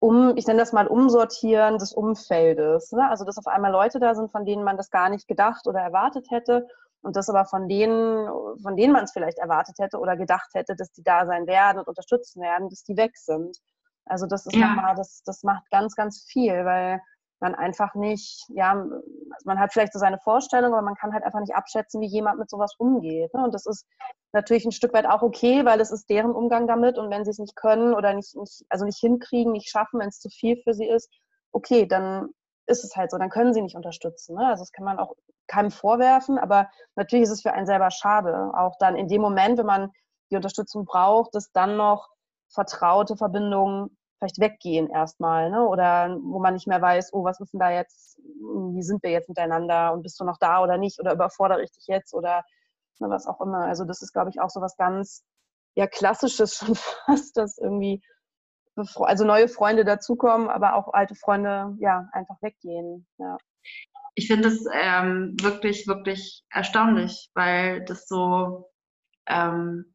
um, ich nenne das mal Umsortieren des Umfeldes. Ne? Also dass auf einmal Leute da sind, von denen man das gar nicht gedacht oder erwartet hätte und das aber von denen, von denen man es vielleicht erwartet hätte oder gedacht hätte, dass die da sein werden und unterstützen werden, dass die weg sind. Also das ist ja. nochmal, das, das macht ganz, ganz viel, weil man einfach nicht, ja, also man hat vielleicht so seine Vorstellung, aber man kann halt einfach nicht abschätzen, wie jemand mit sowas umgeht. Ne? Und das ist natürlich ein Stück weit auch okay, weil es ist deren Umgang damit und wenn sie es nicht können oder nicht, nicht also nicht hinkriegen, nicht schaffen, wenn es zu viel für sie ist, okay, dann ist es halt so, dann können sie nicht unterstützen. Ne? Also das kann man auch keinem vorwerfen, aber natürlich ist es für einen selber schade, auch dann in dem Moment, wenn man die Unterstützung braucht, dass dann noch vertraute Verbindungen vielleicht weggehen erstmal, ne? oder wo man nicht mehr weiß, oh, was ist denn da jetzt, wie sind wir jetzt miteinander und bist du noch da oder nicht oder überfordere ich dich jetzt oder ne, was auch immer. Also das ist, glaube ich, auch so was ganz ja, Klassisches schon fast, dass irgendwie also neue Freunde dazukommen, aber auch alte Freunde ja einfach weggehen. Ja. Ich finde es ähm, wirklich, wirklich erstaunlich, weil das so, ähm,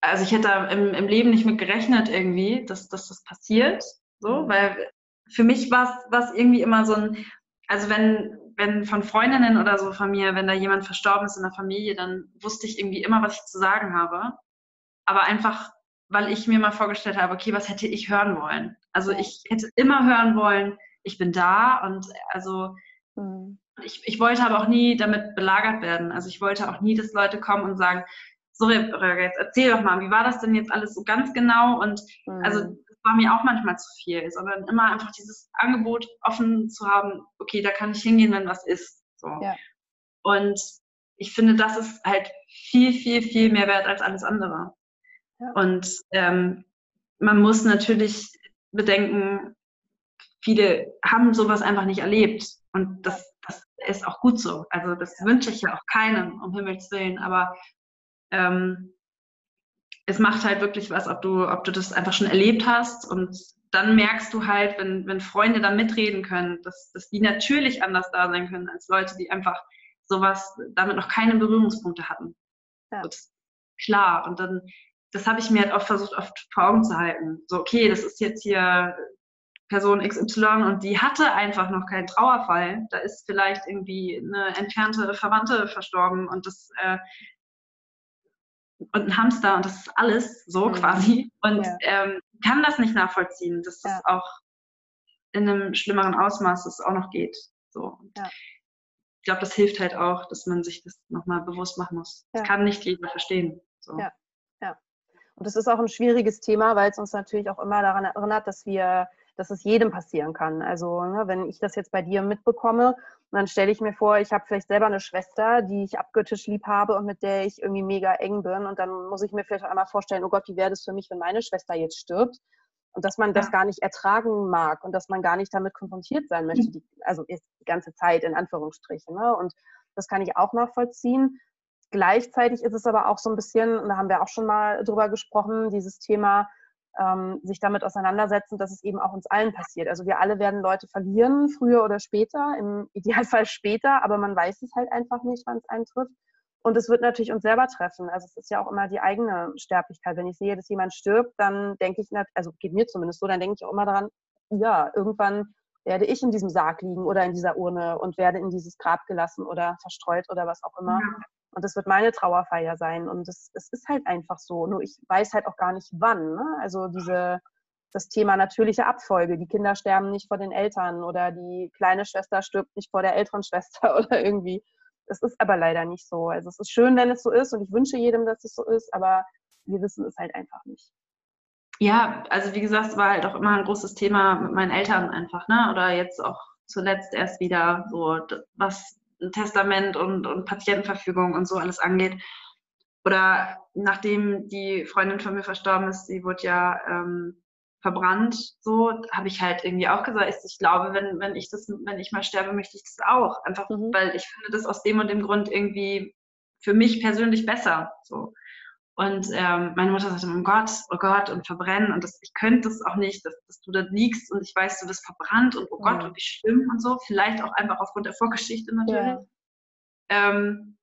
also ich hätte im, im Leben nicht mit gerechnet irgendwie, dass, dass das passiert, so, mhm. weil für mich war es irgendwie immer so ein, also wenn, wenn von Freundinnen oder so von mir, wenn da jemand verstorben ist in der Familie, dann wusste ich irgendwie immer, was ich zu sagen habe. Aber einfach weil ich mir mal vorgestellt habe, okay, was hätte ich hören wollen? Also ich hätte immer hören wollen, ich bin da und also mhm. ich, ich wollte aber auch nie damit belagert werden. Also ich wollte auch nie, dass Leute kommen und sagen, so, jetzt erzähl doch mal, wie war das denn jetzt alles so ganz genau? Und mhm. also das war mir auch manchmal zu viel, sondern immer einfach dieses Angebot offen zu haben, okay, da kann ich hingehen, wenn was ist. So. Ja. Und ich finde, das ist halt viel, viel, viel mehr wert als alles andere. Und ähm, man muss natürlich bedenken, viele haben sowas einfach nicht erlebt. Und das, das ist auch gut so. Also das wünsche ich ja auch keinem, um Himmels Willen. Aber ähm, es macht halt wirklich was, ob du, ob du das einfach schon erlebt hast. Und dann merkst du halt, wenn, wenn Freunde da mitreden können, dass, dass die natürlich anders da sein können als Leute, die einfach sowas damit noch keine Berührungspunkte hatten. Ja. klar. Und dann das habe ich mir halt auch versucht, oft vor Augen zu halten. So, okay, das ist jetzt hier Person XY und die hatte einfach noch keinen Trauerfall. Da ist vielleicht irgendwie eine entfernte Verwandte verstorben und das äh, und ein Hamster und das ist alles so mhm. quasi und ja. ähm, kann das nicht nachvollziehen, dass das ja. auch in einem schlimmeren Ausmaß das auch noch geht. So. Ja. Ich glaube, das hilft halt auch, dass man sich das nochmal bewusst machen muss. Das kann nicht jeder verstehen. So. Ja. Und das ist auch ein schwieriges Thema, weil es uns natürlich auch immer daran erinnert, dass wir, dass es jedem passieren kann. Also ne, wenn ich das jetzt bei dir mitbekomme, dann stelle ich mir vor, ich habe vielleicht selber eine Schwester, die ich abgöttisch lieb habe und mit der ich irgendwie mega eng bin. Und dann muss ich mir vielleicht auch einmal vorstellen, oh Gott, wie wäre das für mich, wenn meine Schwester jetzt stirbt? Und dass man das gar nicht ertragen mag und dass man gar nicht damit konfrontiert sein möchte, die, also die ganze Zeit in Anführungsstrichen. Ne? Und das kann ich auch nachvollziehen. Gleichzeitig ist es aber auch so ein bisschen, und da haben wir auch schon mal drüber gesprochen, dieses Thema, ähm, sich damit auseinandersetzen, dass es eben auch uns allen passiert. Also wir alle werden Leute verlieren, früher oder später, im Idealfall später, aber man weiß es halt einfach nicht, wann es eintrifft. Und es wird natürlich uns selber treffen. Also es ist ja auch immer die eigene Sterblichkeit. Wenn ich sehe, dass jemand stirbt, dann denke ich, also geht mir zumindest so, dann denke ich auch immer daran, ja, irgendwann werde ich in diesem Sarg liegen oder in dieser Urne und werde in dieses Grab gelassen oder verstreut oder was auch immer. Ja. Und das wird meine Trauerfeier sein. Und es ist halt einfach so. Nur ich weiß halt auch gar nicht wann. Ne? Also diese, das Thema natürliche Abfolge. Die Kinder sterben nicht vor den Eltern oder die kleine Schwester stirbt nicht vor der älteren Schwester oder irgendwie. Es ist aber leider nicht so. Also es ist schön, wenn es so ist und ich wünsche jedem, dass es so ist, aber wir wissen es halt einfach nicht. Ja, also wie gesagt, es war halt auch immer ein großes Thema mit meinen Eltern einfach, ne? Oder jetzt auch zuletzt erst wieder so, was Testament und, und Patientenverfügung und so alles angeht. Oder nachdem die Freundin von mir verstorben ist, sie wurde ja ähm, verbrannt, so habe ich halt irgendwie auch gesagt, ich glaube, wenn, wenn ich das, wenn ich mal sterbe, möchte ich das auch. Einfach, mhm. weil ich finde das aus dem und dem Grund irgendwie für mich persönlich besser. So. Und ähm, meine Mutter sagte, oh Gott, oh Gott, und verbrennen. Und das, ich könnte das auch nicht, dass, dass, du da liegst und ich weiß, du bist verbrannt und oh Gott, ja. und wie schlimm und so. Vielleicht auch einfach aufgrund der Vorgeschichte natürlich. Ja. Ähm,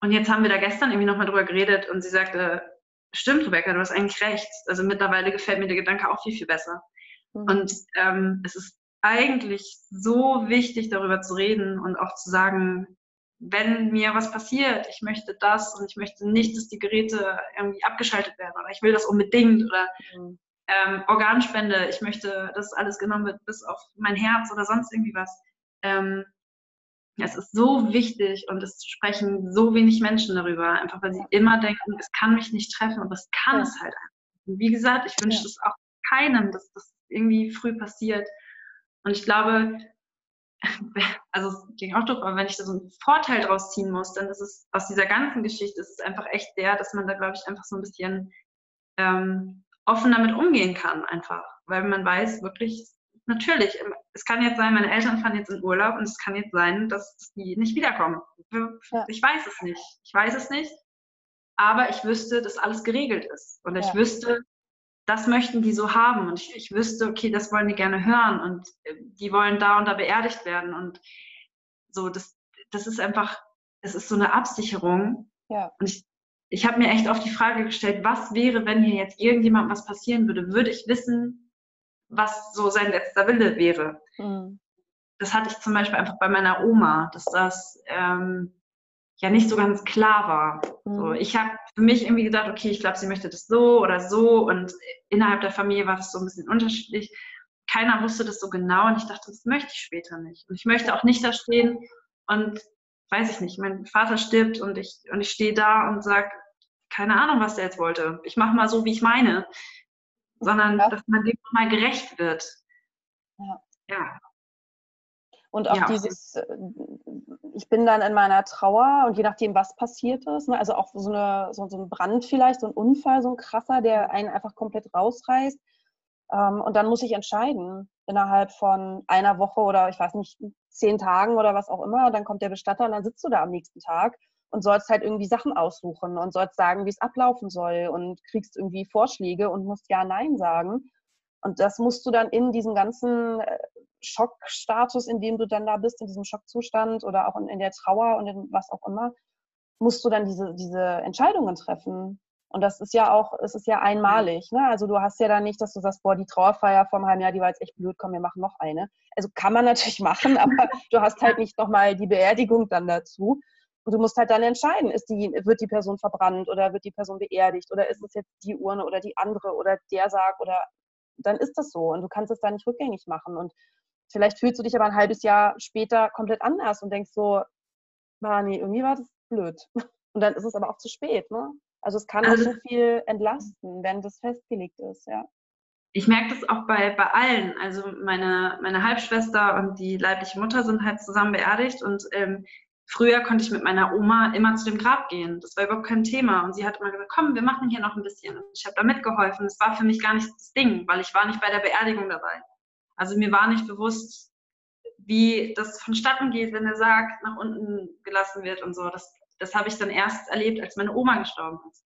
und jetzt haben wir da gestern irgendwie nochmal drüber geredet und sie sagte, stimmt, Rebecca, du hast eigentlich recht. Also mittlerweile gefällt mir der Gedanke auch viel, viel besser. Mhm. Und ähm, es ist eigentlich so wichtig, darüber zu reden und auch zu sagen, wenn mir was passiert, ich möchte das und ich möchte nicht, dass die Geräte irgendwie abgeschaltet werden oder ich will das unbedingt oder mhm. ähm, Organspende, ich möchte, dass alles genommen wird bis auf mein Herz oder sonst irgendwie was. Ähm, es ist so wichtig und es sprechen so wenig Menschen darüber, einfach weil sie immer denken, es kann mich nicht treffen, aber es kann ja. es halt einfach. Und wie gesagt, ich wünsche es ja. auch keinem, dass das irgendwie früh passiert. Und ich glaube, also es ging auch durch, aber wenn ich da so einen Vorteil draus ziehen muss, dann ist es aus dieser ganzen Geschichte ist es einfach echt der, dass man da, glaube ich, einfach so ein bisschen ähm, offen damit umgehen kann, einfach. Weil man weiß, wirklich, natürlich, es kann jetzt sein, meine Eltern fahren jetzt in Urlaub und es kann jetzt sein, dass die nicht wiederkommen. Ja. Ich weiß es nicht. Ich weiß es nicht. Aber ich wüsste, dass alles geregelt ist. Und ich wüsste, das möchten die so haben. Und ich, ich wüsste, okay, das wollen die gerne hören und äh, die wollen da und da beerdigt werden. Und so, das, das ist einfach, es ist so eine Absicherung. Ja. Und ich, ich habe mir echt oft die Frage gestellt, was wäre, wenn hier jetzt irgendjemand was passieren würde? Würde ich wissen, was so sein letzter Wille wäre? Mhm. Das hatte ich zum Beispiel einfach bei meiner Oma, dass das ähm, ja nicht so ganz klar war. Mhm. So, ich habe für mich irgendwie gedacht, okay, ich glaube, sie möchte das so oder so und innerhalb der Familie war das so ein bisschen unterschiedlich. Keiner wusste das so genau und ich dachte, das möchte ich später nicht. Und ich möchte auch nicht da stehen und weiß ich nicht, mein Vater stirbt und ich, und ich stehe da und sage, keine Ahnung, was der jetzt wollte. Ich mache mal so, wie ich meine. Sondern, ja. dass man dem mal gerecht wird. Ja. ja. Und auch ja. dieses, äh, ich bin dann in meiner Trauer und je nachdem, was passiert ist, ne, also auch so, eine, so, so, ein Brand vielleicht, so ein Unfall, so ein krasser, der einen einfach komplett rausreißt. Ähm, und dann muss ich entscheiden, innerhalb von einer Woche oder ich weiß nicht, zehn Tagen oder was auch immer. Dann kommt der Bestatter und dann sitzt du da am nächsten Tag und sollst halt irgendwie Sachen aussuchen und sollst sagen, wie es ablaufen soll und kriegst irgendwie Vorschläge und musst ja, nein sagen. Und das musst du dann in diesem ganzen äh, Schockstatus, in dem du dann da bist, in diesem Schockzustand oder auch in, in der Trauer und in was auch immer, musst du dann diese, diese Entscheidungen treffen. Und das ist ja auch, es ist ja einmalig. Ne? Also du hast ja dann nicht, dass du sagst, boah, die Trauerfeier vom halben Jahr, die war jetzt echt blöd, komm, wir machen noch eine. Also kann man natürlich machen, aber du hast halt nicht nochmal die Beerdigung dann dazu. Und du musst halt dann entscheiden, ist die, wird die Person verbrannt oder wird die Person beerdigt oder ist es jetzt die Urne oder die andere oder der Sarg oder dann ist das so und du kannst es da nicht rückgängig machen. Und Vielleicht fühlst du dich aber ein halbes Jahr später komplett anders und denkst so, nee, irgendwie war das blöd. Und dann ist es aber auch zu spät, ne? Also es kann also, so viel entlasten, wenn das festgelegt ist, ja. Ich merke das auch bei, bei allen. Also meine, meine Halbschwester und die leibliche Mutter sind halt zusammen beerdigt und ähm, früher konnte ich mit meiner Oma immer zu dem Grab gehen. Das war überhaupt kein Thema. Und sie hat immer gesagt, komm, wir machen hier noch ein bisschen. Und ich habe da mitgeholfen. Das war für mich gar nicht das Ding, weil ich war nicht bei der Beerdigung dabei. Also mir war nicht bewusst, wie das vonstatten geht, wenn der Sarg nach unten gelassen wird und so. Das, das habe ich dann erst erlebt, als meine Oma gestorben ist.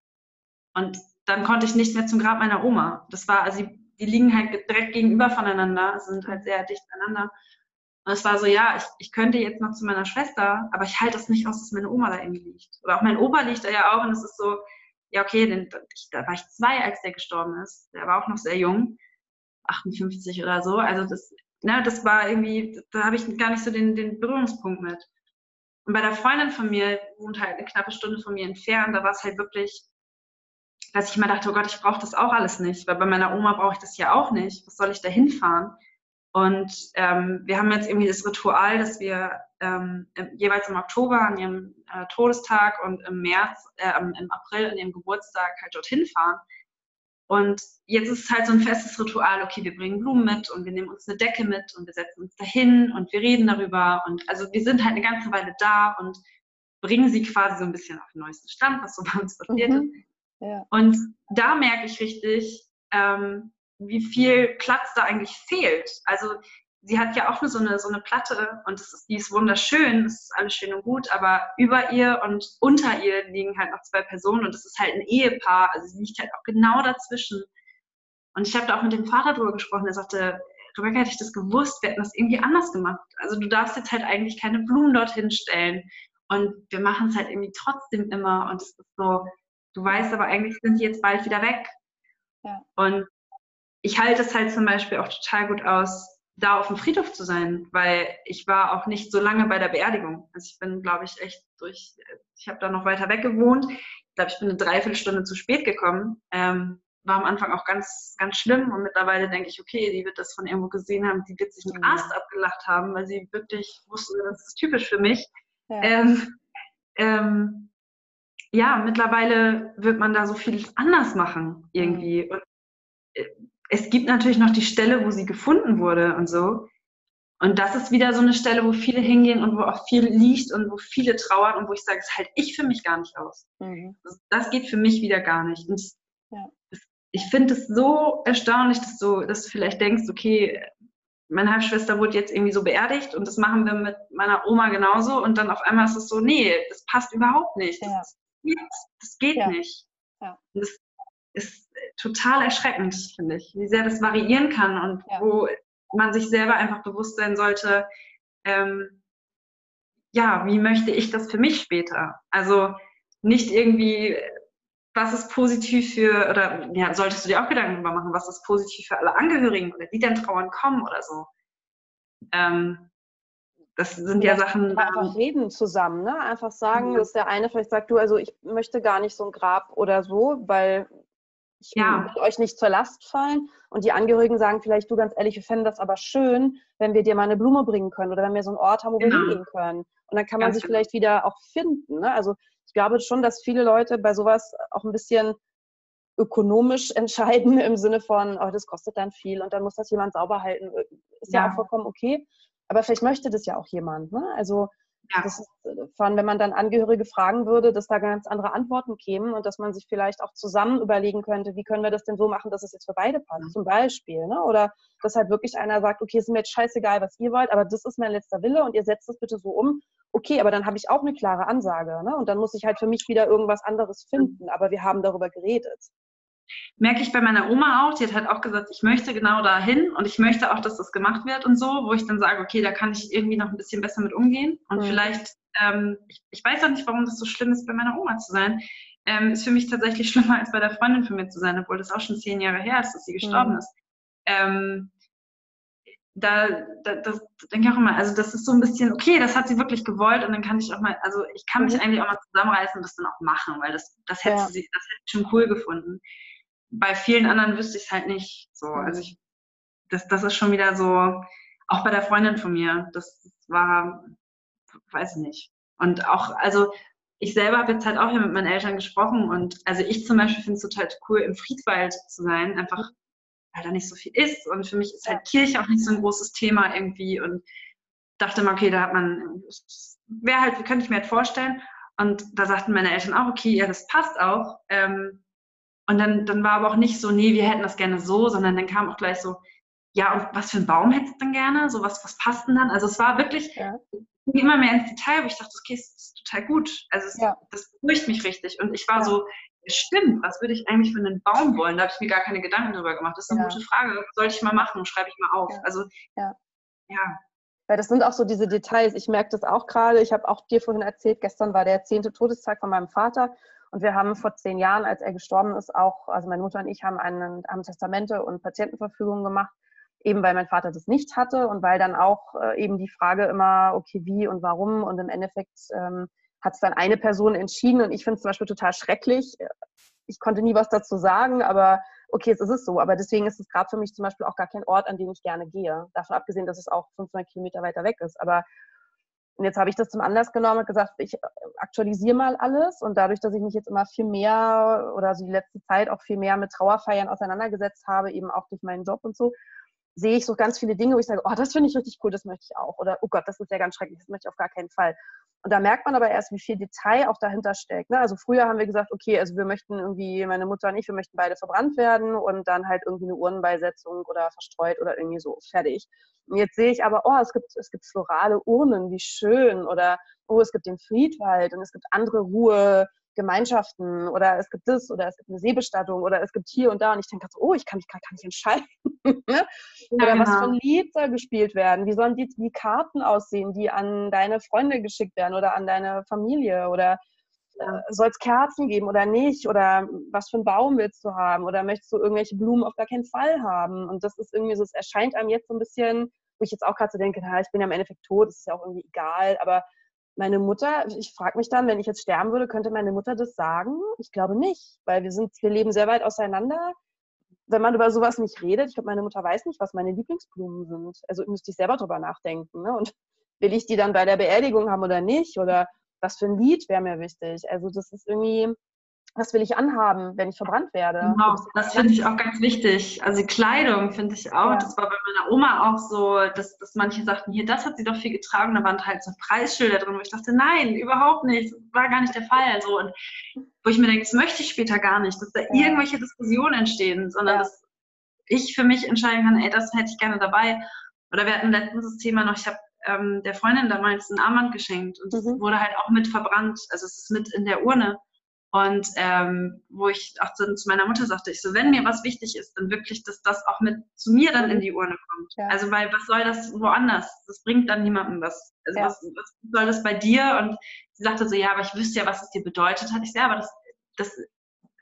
Und dann konnte ich nicht mehr zum Grab meiner Oma. Das war, also die, die liegen halt direkt gegenüber voneinander, sind halt sehr dicht beieinander. Und es war so, ja, ich, ich könnte jetzt noch zu meiner Schwester, aber ich halte es nicht aus, dass meine Oma da irgendwie liegt. Oder auch mein Opa liegt da ja auch und es ist so, ja, okay, den, da war ich zwei, als der gestorben ist. Der war auch noch sehr jung, 58 oder so. Also das, ne, das war irgendwie, da habe ich gar nicht so den, den Berührungspunkt mit. Und bei der Freundin von mir, wohnt halt eine knappe Stunde von mir entfernt, da war es halt wirklich, dass ich immer dachte, oh Gott, ich brauche das auch alles nicht, weil bei meiner Oma brauche ich das ja auch nicht. Was soll ich da hinfahren? Und ähm, wir haben jetzt irgendwie das Ritual, dass wir ähm, jeweils im Oktober an ihrem äh, Todestag und im März, äh, im April an ihrem Geburtstag halt dorthin fahren. Und jetzt ist es halt so ein festes Ritual, okay, wir bringen Blumen mit und wir nehmen uns eine Decke mit und wir setzen uns dahin und wir reden darüber. Und also wir sind halt eine ganze Weile da und bringen sie quasi so ein bisschen auf den neuesten Stand, was so bei uns passiert mhm. ist. Ja. Und da merke ich richtig, ähm, wie viel Platz da eigentlich fehlt. Also sie hat ja auch nur so eine, so eine Platte und ist, die ist wunderschön, das ist alles schön und gut, aber über ihr und unter ihr liegen halt noch zwei Personen und das ist halt ein Ehepaar, also sie liegt halt auch genau dazwischen. Und ich habe da auch mit dem Vater drüber gesprochen, der sagte, Rebecca, hätte ich das gewusst, wir hätten das irgendwie anders gemacht. Also du darfst jetzt halt eigentlich keine Blumen dorthin stellen und wir machen es halt irgendwie trotzdem immer und es ist so, du weißt aber eigentlich sind die jetzt bald wieder weg. Ja. Und ich halte es halt zum Beispiel auch total gut aus, da auf dem Friedhof zu sein, weil ich war auch nicht so lange bei der Beerdigung. Also ich bin, glaube ich, echt durch, ich habe da noch weiter weg gewohnt. Ich glaube, ich bin eine Dreiviertelstunde zu spät gekommen. Ähm, war am Anfang auch ganz, ganz schlimm und mittlerweile denke ich, okay, die wird das von irgendwo gesehen haben, die wird sich einen Ast abgelacht haben, weil sie wirklich wusste, das ist typisch für mich. Ja. Ähm, ähm, ja, mittlerweile wird man da so viel anders machen irgendwie. Und äh, es gibt natürlich noch die Stelle, wo sie gefunden wurde und so. Und das ist wieder so eine Stelle, wo viele hingehen und wo auch viel liegt und wo viele trauern und wo ich sage, das halte ich für mich gar nicht aus. Mhm. Das, geht für mich wieder gar nicht. Und ja. ich finde es so erstaunlich, dass du, dass du vielleicht denkst, okay, meine Halbschwester wurde jetzt irgendwie so beerdigt und das machen wir mit meiner Oma genauso und dann auf einmal ist es so, nee, das passt überhaupt nicht. Ja. Das, geht, das geht ja. nicht. Ja. Das ist total erschreckend, finde ich, wie sehr das variieren kann und ja. wo man sich selber einfach bewusst sein sollte, ähm, ja, wie möchte ich das für mich später? Also nicht irgendwie, was ist positiv für, oder ja, solltest du dir auch Gedanken darüber machen, was ist positiv für alle Angehörigen oder die dann trauern kommen oder so. Ähm, das sind ja, ja Sachen. Einfach reden zusammen, ne? Einfach sagen, ja. dass der eine vielleicht sagt, du, also ich möchte gar nicht so ein Grab oder so, weil ich ja. will euch nicht zur Last fallen. Und die Angehörigen sagen vielleicht, du ganz ehrlich, wir fänden das aber schön, wenn wir dir mal eine Blume bringen können oder wenn wir so einen Ort haben, wo genau. wir hingehen können. Und dann kann man ganz sich genau. vielleicht wieder auch finden. Ne? Also ich glaube schon, dass viele Leute bei sowas auch ein bisschen ökonomisch entscheiden im Sinne von, oh, das kostet dann viel und dann muss das jemand sauber halten. Ist ja, ja auch vollkommen okay. Aber vielleicht möchte das ja auch jemand. Ne? Also ja. Das ist äh, von, wenn man dann Angehörige fragen würde, dass da ganz andere Antworten kämen und dass man sich vielleicht auch zusammen überlegen könnte, wie können wir das denn so machen, dass es jetzt für beide passt, mhm. zum Beispiel. Ne? Oder dass halt wirklich einer sagt, okay, es ist mir jetzt scheißegal, was ihr wollt, aber das ist mein letzter Wille und ihr setzt es bitte so um. Okay, aber dann habe ich auch eine klare Ansage. Ne? Und dann muss ich halt für mich wieder irgendwas anderes mhm. finden. Aber wir haben darüber geredet merke ich bei meiner Oma auch, die hat halt auch gesagt, ich möchte genau dahin und ich möchte auch, dass das gemacht wird und so, wo ich dann sage, okay, da kann ich irgendwie noch ein bisschen besser mit umgehen und mhm. vielleicht, ähm, ich, ich, weiß auch nicht, warum das so schlimm ist, bei meiner Oma zu sein, ähm, ist für mich tatsächlich schlimmer, als bei der Freundin von mir zu sein, obwohl das auch schon zehn Jahre her ist, dass sie gestorben mhm. ist. Ähm, da, da das denke ich auch immer, also das ist so ein bisschen, okay, das hat sie wirklich gewollt und dann kann ich auch mal, also ich kann mich mhm. eigentlich auch mal zusammenreißen und das dann auch machen, weil das, das hätte ja. sie, das hätte ich schon cool gefunden bei vielen anderen wüsste ich es halt nicht. So, also ich, das, das ist schon wieder so, auch bei der Freundin von mir, das war, weiß ich nicht. Und auch, also ich selber habe jetzt halt auch hier mit meinen Eltern gesprochen und also ich zum Beispiel finde es total cool, im Friedwald zu sein, einfach weil da nicht so viel ist. Und für mich ist halt Kirche auch nicht so ein großes Thema irgendwie und dachte mal, okay, da hat man, wäre halt, könnte ich mir halt vorstellen. Und da sagten meine Eltern auch, okay, ja, das passt auch. Ähm, und dann, dann war aber auch nicht so, nee, wir hätten das gerne so, sondern dann kam auch gleich so, ja, und was für einen Baum hättest du denn gerne? So, was, was passt denn dann? Also es war wirklich ja. immer mehr ins Detail, wo ich dachte, okay, das ist total gut. Also es, ja. das beruhigt mich richtig. Und ich war ja. so, stimmt, was würde ich eigentlich für einen Baum wollen? Da habe ich mir gar keine Gedanken drüber gemacht. Das ist eine gute Frage. Sollte ich mal machen, schreibe ich mal auf. Ja. Also, Ja. ja. Weil das sind auch so diese Details. Ich merke das auch gerade. Ich habe auch dir vorhin erzählt, gestern war der zehnte Todestag von meinem Vater. Und wir haben vor zehn Jahren, als er gestorben ist, auch, also meine Mutter und ich haben, einen, haben Testamente und Patientenverfügungen gemacht, eben weil mein Vater das nicht hatte und weil dann auch äh, eben die Frage immer, okay, wie und warum. Und im Endeffekt ähm, hat es dann eine Person entschieden. Und ich finde es zum Beispiel total schrecklich. Ich konnte nie was dazu sagen, aber okay, es ist so. Aber deswegen ist es gerade für mich zum Beispiel auch gar kein Ort, an den ich gerne gehe. Davon abgesehen, dass es auch 500 Kilometer weiter weg ist. Aber und jetzt habe ich das zum Anlass genommen und gesagt, ich aktualisiere mal alles. Und dadurch, dass ich mich jetzt immer viel mehr oder so die letzte Zeit auch viel mehr mit Trauerfeiern auseinandergesetzt habe, eben auch durch meinen Job und so, sehe ich so ganz viele Dinge, wo ich sage, oh, das finde ich richtig cool, das möchte ich auch. Oder, oh Gott, das ist ja ganz schrecklich, das möchte ich auf gar keinen Fall. Und da merkt man aber erst, wie viel Detail auch dahinter steckt. Ne? Also früher haben wir gesagt, okay, also wir möchten irgendwie, meine Mutter und ich, wir möchten beide verbrannt werden und dann halt irgendwie eine Urnenbeisetzung oder verstreut oder irgendwie so, fertig. Und jetzt sehe ich aber, oh, es gibt, es gibt florale Urnen, wie schön. Oder, oh, es gibt den Friedwald und es gibt andere Ruhegemeinschaften oder es gibt das oder es gibt eine Seebestattung oder es gibt hier und da. Und ich denke so, oh, ich kann mich gar nicht entscheiden. ne? Oder was für ein Lied soll gespielt werden? Wie sollen die, die Karten aussehen, die an deine Freunde geschickt werden oder an deine Familie? Oder äh, soll es Kerzen geben oder nicht? Oder was für einen Baum willst du haben? Oder möchtest du irgendwelche Blumen auf gar keinen Fall haben? Und das ist irgendwie so, es erscheint einem jetzt so ein bisschen, wo ich jetzt auch gerade so denke, na, ich bin ja im Endeffekt tot, das ist ja auch irgendwie egal. Aber meine Mutter, ich frage mich dann, wenn ich jetzt sterben würde, könnte meine Mutter das sagen? Ich glaube nicht, weil wir sind, wir leben sehr weit auseinander wenn man über sowas nicht redet, ich glaube, meine Mutter weiß nicht, was meine Lieblingsblumen sind. Also müsste ich selber drüber nachdenken. Ne? Und will ich die dann bei der Beerdigung haben oder nicht? Oder was für ein Lied wäre mir wichtig? Also das ist irgendwie, was will ich anhaben, wenn ich verbrannt werde? Genau, das finde ich auch ganz wichtig. Also Kleidung finde ich auch, Ja. das war bei meiner Oma auch so, dass, dass manche sagten, hier, das hat sie doch viel getragen, da waren halt so Preisschilder drin, wo ich dachte, nein, überhaupt nicht, das war gar nicht der Fall. So, und wo ich mir denke, das möchte ich später gar nicht, dass da Ja. irgendwelche Diskussionen entstehen, sondern Ja. dass ich für mich entscheiden kann, ey, das hätte ich gerne dabei. Oder wir hatten letztens das Thema noch, ich habe ähm, der Freundin damals ein Armband geschenkt und das Mhm. wurde halt auch mit verbrannt, also es ist mit in der Urne. Und ähm, wo ich auch zu, zu meiner Mutter sagte, ich so, wenn mir was wichtig ist, dann wirklich, dass das auch mit zu mir dann in die Urne kommt. Ja. Also weil was soll das woanders? Das bringt dann niemandem was. Also Ja. was, was soll das bei dir? Und sie sagte so, ja, aber ich wüsste ja, was es dir bedeutet hat. Ich so, ja, aber das, das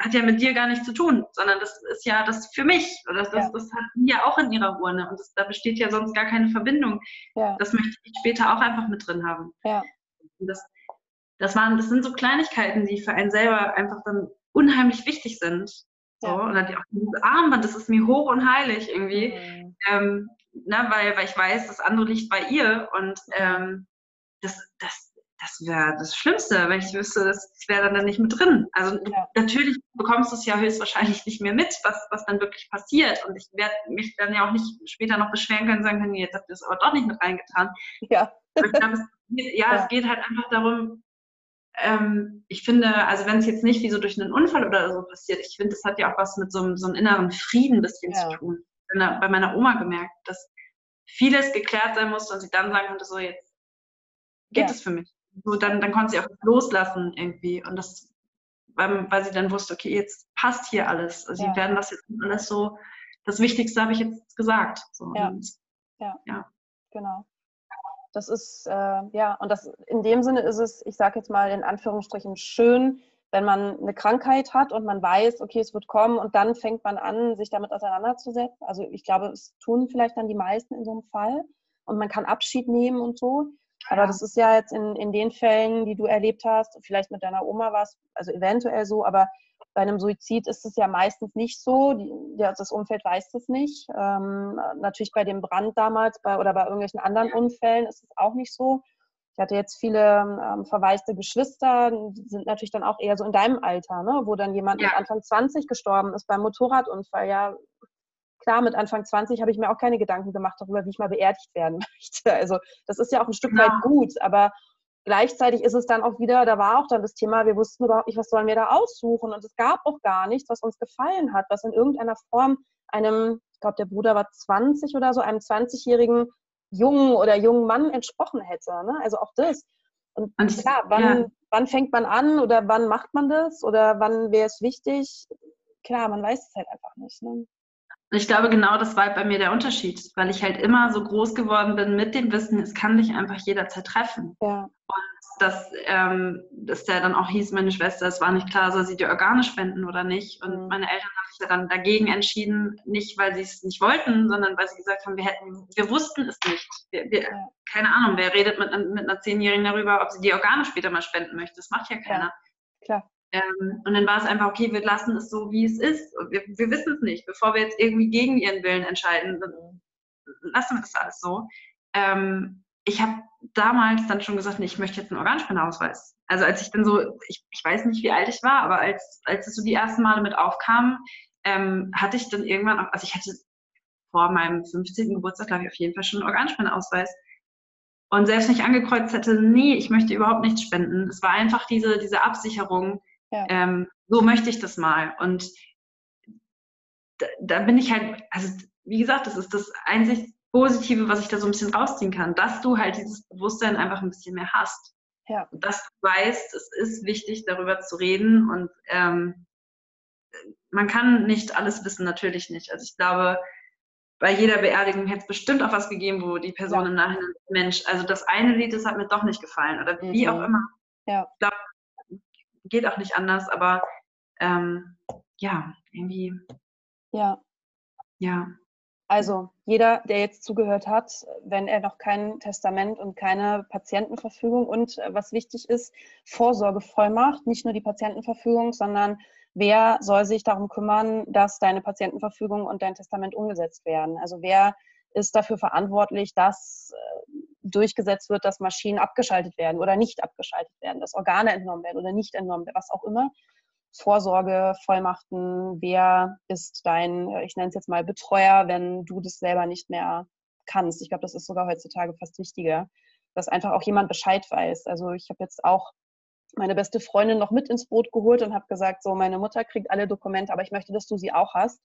hat ja mit dir gar nichts zu tun, sondern das ist ja das für mich. Oder das, Ja. das hat ja auch in ihrer Urne. Und das, da besteht ja sonst gar keine Verbindung. Ja, Das möchte ich später auch einfach mit drin haben. ja, Und das, das, waren, das sind so Kleinigkeiten, die für einen selber einfach dann unheimlich wichtig sind. So, Ja. Und dann die- auch dieses Armband, das ist mir hoch und heilig irgendwie, Mhm. ähm, na, weil, weil ich weiß, das andere liegt bei ihr und ähm, das, das, das wäre das Schlimmste, wenn ich wüsste, das wäre dann, dann nicht mit drin. Also du, Ja. natürlich bekommst du es ja höchstwahrscheinlich nicht mehr mit, was, was dann wirklich passiert. Und ich werde mich dann ja auch nicht später noch beschweren können und sagen können, nee, jetzt habt ihr es aber doch nicht mit reingetan. ja, glaube, es ja, Ja. es geht halt einfach darum, ähm, ich finde, also wenn es jetzt nicht wie so durch einen Unfall oder so passiert, ich finde, das hat ja auch was mit so, einem- so einem inneren Frieden ein bisschen Ja. zu tun. Ich da bei meiner Oma gemerkt, dass vieles geklärt sein musste und sie dann sagen konnte, so jetzt geht Ja. es für mich. So, dann, dann konnte sie auch loslassen irgendwie und das, weil, weil sie dann wusste, okay, jetzt passt hier alles. Also Ja. sie werden das jetzt alles so, das Wichtigste habe ich jetzt gesagt. So, Ja. und genau. Das ist, äh, ja, und das in dem Sinne ist es, ich sage jetzt mal in Anführungsstrichen, schön, wenn man eine Krankheit hat und man weiß, okay, es wird kommen und dann fängt man an, sich damit auseinanderzusetzen. Also ich glaube, es tun vielleicht dann die meisten in so einem Fall und man kann Abschied nehmen und so. Aber das ist ja jetzt in, in den Fällen, die du erlebt hast, vielleicht mit deiner Oma war es, also eventuell so, aber bei einem Suizid ist es ja meistens nicht so. Die, ja, das Umfeld weiß das nicht. Ähm, natürlich bei dem Brand damals bei, oder bei irgendwelchen anderen Unfällen ist es auch nicht so. Ich hatte jetzt viele ähm, verwaiste Geschwister, die sind natürlich dann auch eher so in deinem Alter, ne? wo dann jemand Ja. mit Anfang 20 gestorben ist beim Motorradunfall. Ja, klar, mit Anfang 20 habe ich mir auch keine Gedanken gemacht darüber, wie ich mal beerdigt werden möchte. Also das ist ja auch ein Stück Genau. weit gut, aber gleichzeitig ist es dann auch wieder, da war auch dann das Thema, wir wussten überhaupt nicht, was sollen wir da aussuchen und es gab auch gar nichts, was uns gefallen hat, was in irgendeiner Form einem, ich glaube, der Bruder war 20 oder so, einem 20-jährigen jungen oder jungen Mann entsprochen hätte. Ne? Also auch das. Und Und klar, wann, ja. wann fängt man an oder wann macht man das oder wann wäre es wichtig? Klar, man weiß es halt einfach nicht. Ne? Ich glaube, genau das war bei mir der Unterschied, weil ich halt immer so groß geworden bin mit dem Wissen, es kann dich einfach jederzeit treffen. Ja. Und dass, ähm, dass der dann auch hieß, meine Schwester, es war nicht klar, soll sie dir Organe spenden oder nicht. Und mhm. meine Eltern haben sich ja dann dagegen entschieden, nicht weil sie es nicht wollten, sondern weil sie gesagt haben, wir hätten, wir wussten es nicht. Wir, wir, ja. Keine Ahnung, wer redet mit, mit einer Zehnjährigen darüber, ob sie die Organe später mal spenden möchte. Das macht ja keiner. Ja, klar. Ähm, und dann war es einfach, okay, wir lassen es so, wie es ist. Wir, wir wissen es nicht. Bevor wir jetzt irgendwie gegen ihren Willen entscheiden, dann lassen wir das alles so. Ähm, ich habe damals dann schon gesagt, nee, ich möchte jetzt einen Organspendeausweis. Also als ich dann so, ich, ich weiß nicht, wie alt ich war, aber als, als es so die ersten Male mit aufkam, ähm, hatte ich dann irgendwann auch, also ich hatte vor meinem 15. Geburtstag, glaube ich, auf jeden Fall schon einen Organspendeausweis und selbst nicht angekreuzt hätte, nee, ich möchte überhaupt nichts spenden. Es war einfach diese, diese Absicherung, ja. ähm, so möchte ich das mal. Und da, da, bin ich halt, also wie gesagt, das ist das einzig Positive, was ich da so ein bisschen rausziehen kann, dass du halt dieses Bewusstsein einfach ein bisschen mehr hast. Ja. Dass du weißt, es ist wichtig, darüber zu reden und ähm, man kann nicht alles wissen, natürlich nicht. Also ich glaube, bei jeder Beerdigung hätte es bestimmt auch was gegeben, wo die Person ja. im Nachhinein, Mensch, also das eine Lied, das hat mir doch nicht gefallen oder mhm. wie auch immer. Ja. Ich glaube, geht auch nicht anders, aber ähm, ja, irgendwie. Ja. Ja. Also jeder, der jetzt zugehört hat, wenn er noch kein Testament und keine Patientenverfügung und äh, was wichtig ist, Vorsorgevollmacht, nicht nur die Patientenverfügung, sondern wer soll sich darum kümmern, dass deine Patientenverfügung und dein Testament umgesetzt werden? Also wer ist dafür verantwortlich, dass äh, durchgesetzt wird, dass Maschinen abgeschaltet werden oder nicht abgeschaltet werden, dass Organe entnommen werden oder nicht entnommen werden, was auch immer. Vorsorge, Vollmachten, wer ist dein, äh, ich nenne es jetzt mal Betreuer, wenn du das selber nicht mehr kannst. Ich glaube, das ist sogar heutzutage fast wichtiger, dass einfach auch jemand Bescheid weiß. Also ich habe jetzt auch meine beste Freundin noch mit ins Boot geholt und habe gesagt, so meine Mutter kriegt alle Dokumente, aber ich möchte, dass du sie auch hast.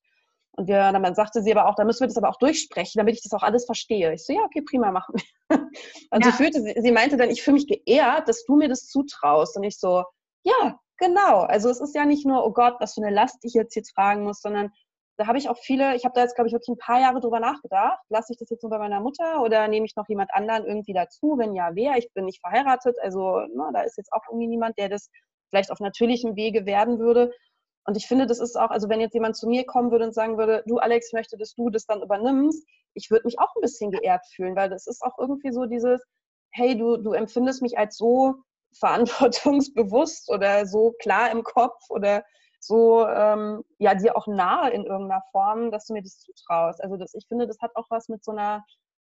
Und wir, dann sagte sie aber auch, da müssen wir das aber auch durchsprechen, damit ich das auch alles verstehe. Ich so, ja, okay, prima, machen wir. Und ja. sie fühlte, sie meinte dann, ich fühle mich geehrt, dass du mir das zutraust. Und ich so, ja, genau. Also es ist ja nicht nur, oh Gott, was für eine Last ich jetzt hier tragen muss, sondern da habe ich auch viele, ich habe da jetzt, glaube ich, wirklich ein paar Jahre drüber nachgedacht. Lasse ich das jetzt nur bei meiner Mutter oder nehme ich noch jemand anderen irgendwie dazu? Wenn ja, wer? Ich bin nicht verheiratet, also na, ne, da ist jetzt auch irgendwie niemand, der das vielleicht auf natürlichem Wege werden würde. Und ich finde, das ist auch, also wenn jetzt jemand zu mir kommen würde und sagen würde, du Alex, ich möchte, dass du das dann übernimmst, ich würde mich auch ein bisschen geehrt fühlen, weil das ist auch irgendwie so dieses, hey, du, du empfindest mich als so verantwortungsbewusst oder so klar im Kopf oder so ähm, ja dir auch nahe in irgendeiner Form, dass du mir das zutraust. Also das, ich finde, das hat auch was mit so einer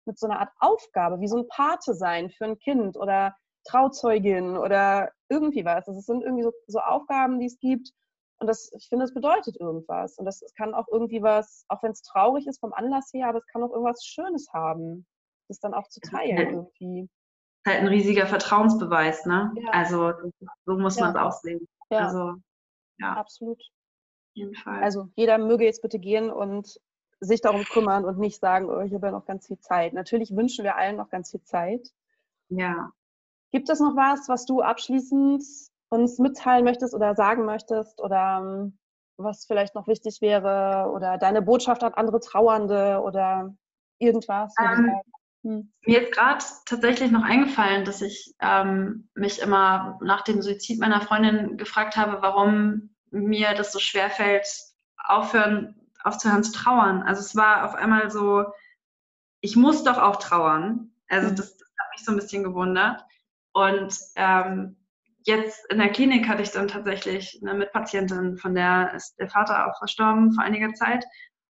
mit so einer Art Aufgabe, wie so ein Pate sein für ein Kind oder Trauzeugin oder irgendwie was. Das sind irgendwie so, so Aufgaben, die es gibt. Und das, ich finde, das bedeutet irgendwas. Und das kann auch irgendwie was, auch wenn es traurig ist vom Anlass her, aber es kann auch irgendwas Schönes haben, das dann auch zu teilen irgendwie. Halt ein riesiger Vertrauensbeweis, ne? Ja. Also so muss ja. man es auch sehen. Ja. Also ja. Absolut. Also jeder möge jetzt bitte gehen und sich darum kümmern und nicht sagen, oh, ich habe ja noch ganz viel Zeit. Natürlich wünschen wir allen noch ganz viel Zeit. Ja. Gibt es noch was, was du abschließend uns mitteilen möchtest oder sagen möchtest oder um, was vielleicht noch wichtig wäre oder deine Botschaft an andere Trauernde oder irgendwas? Ähm, hm. Mir ist gerade tatsächlich noch eingefallen, dass ich ähm, mich immer nach dem Suizid meiner Freundin gefragt habe, warum mir das so schwer fällt, aufhören, aufzuhören zu trauern. Also es war auf einmal so, ich muss doch auch trauern. Also mhm. das, das, hat mich so ein bisschen gewundert. Und ähm, jetzt in der Klinik hatte ich dann tatsächlich eine Mitpatientin, von der ist der Vater auch verstorben vor einiger Zeit.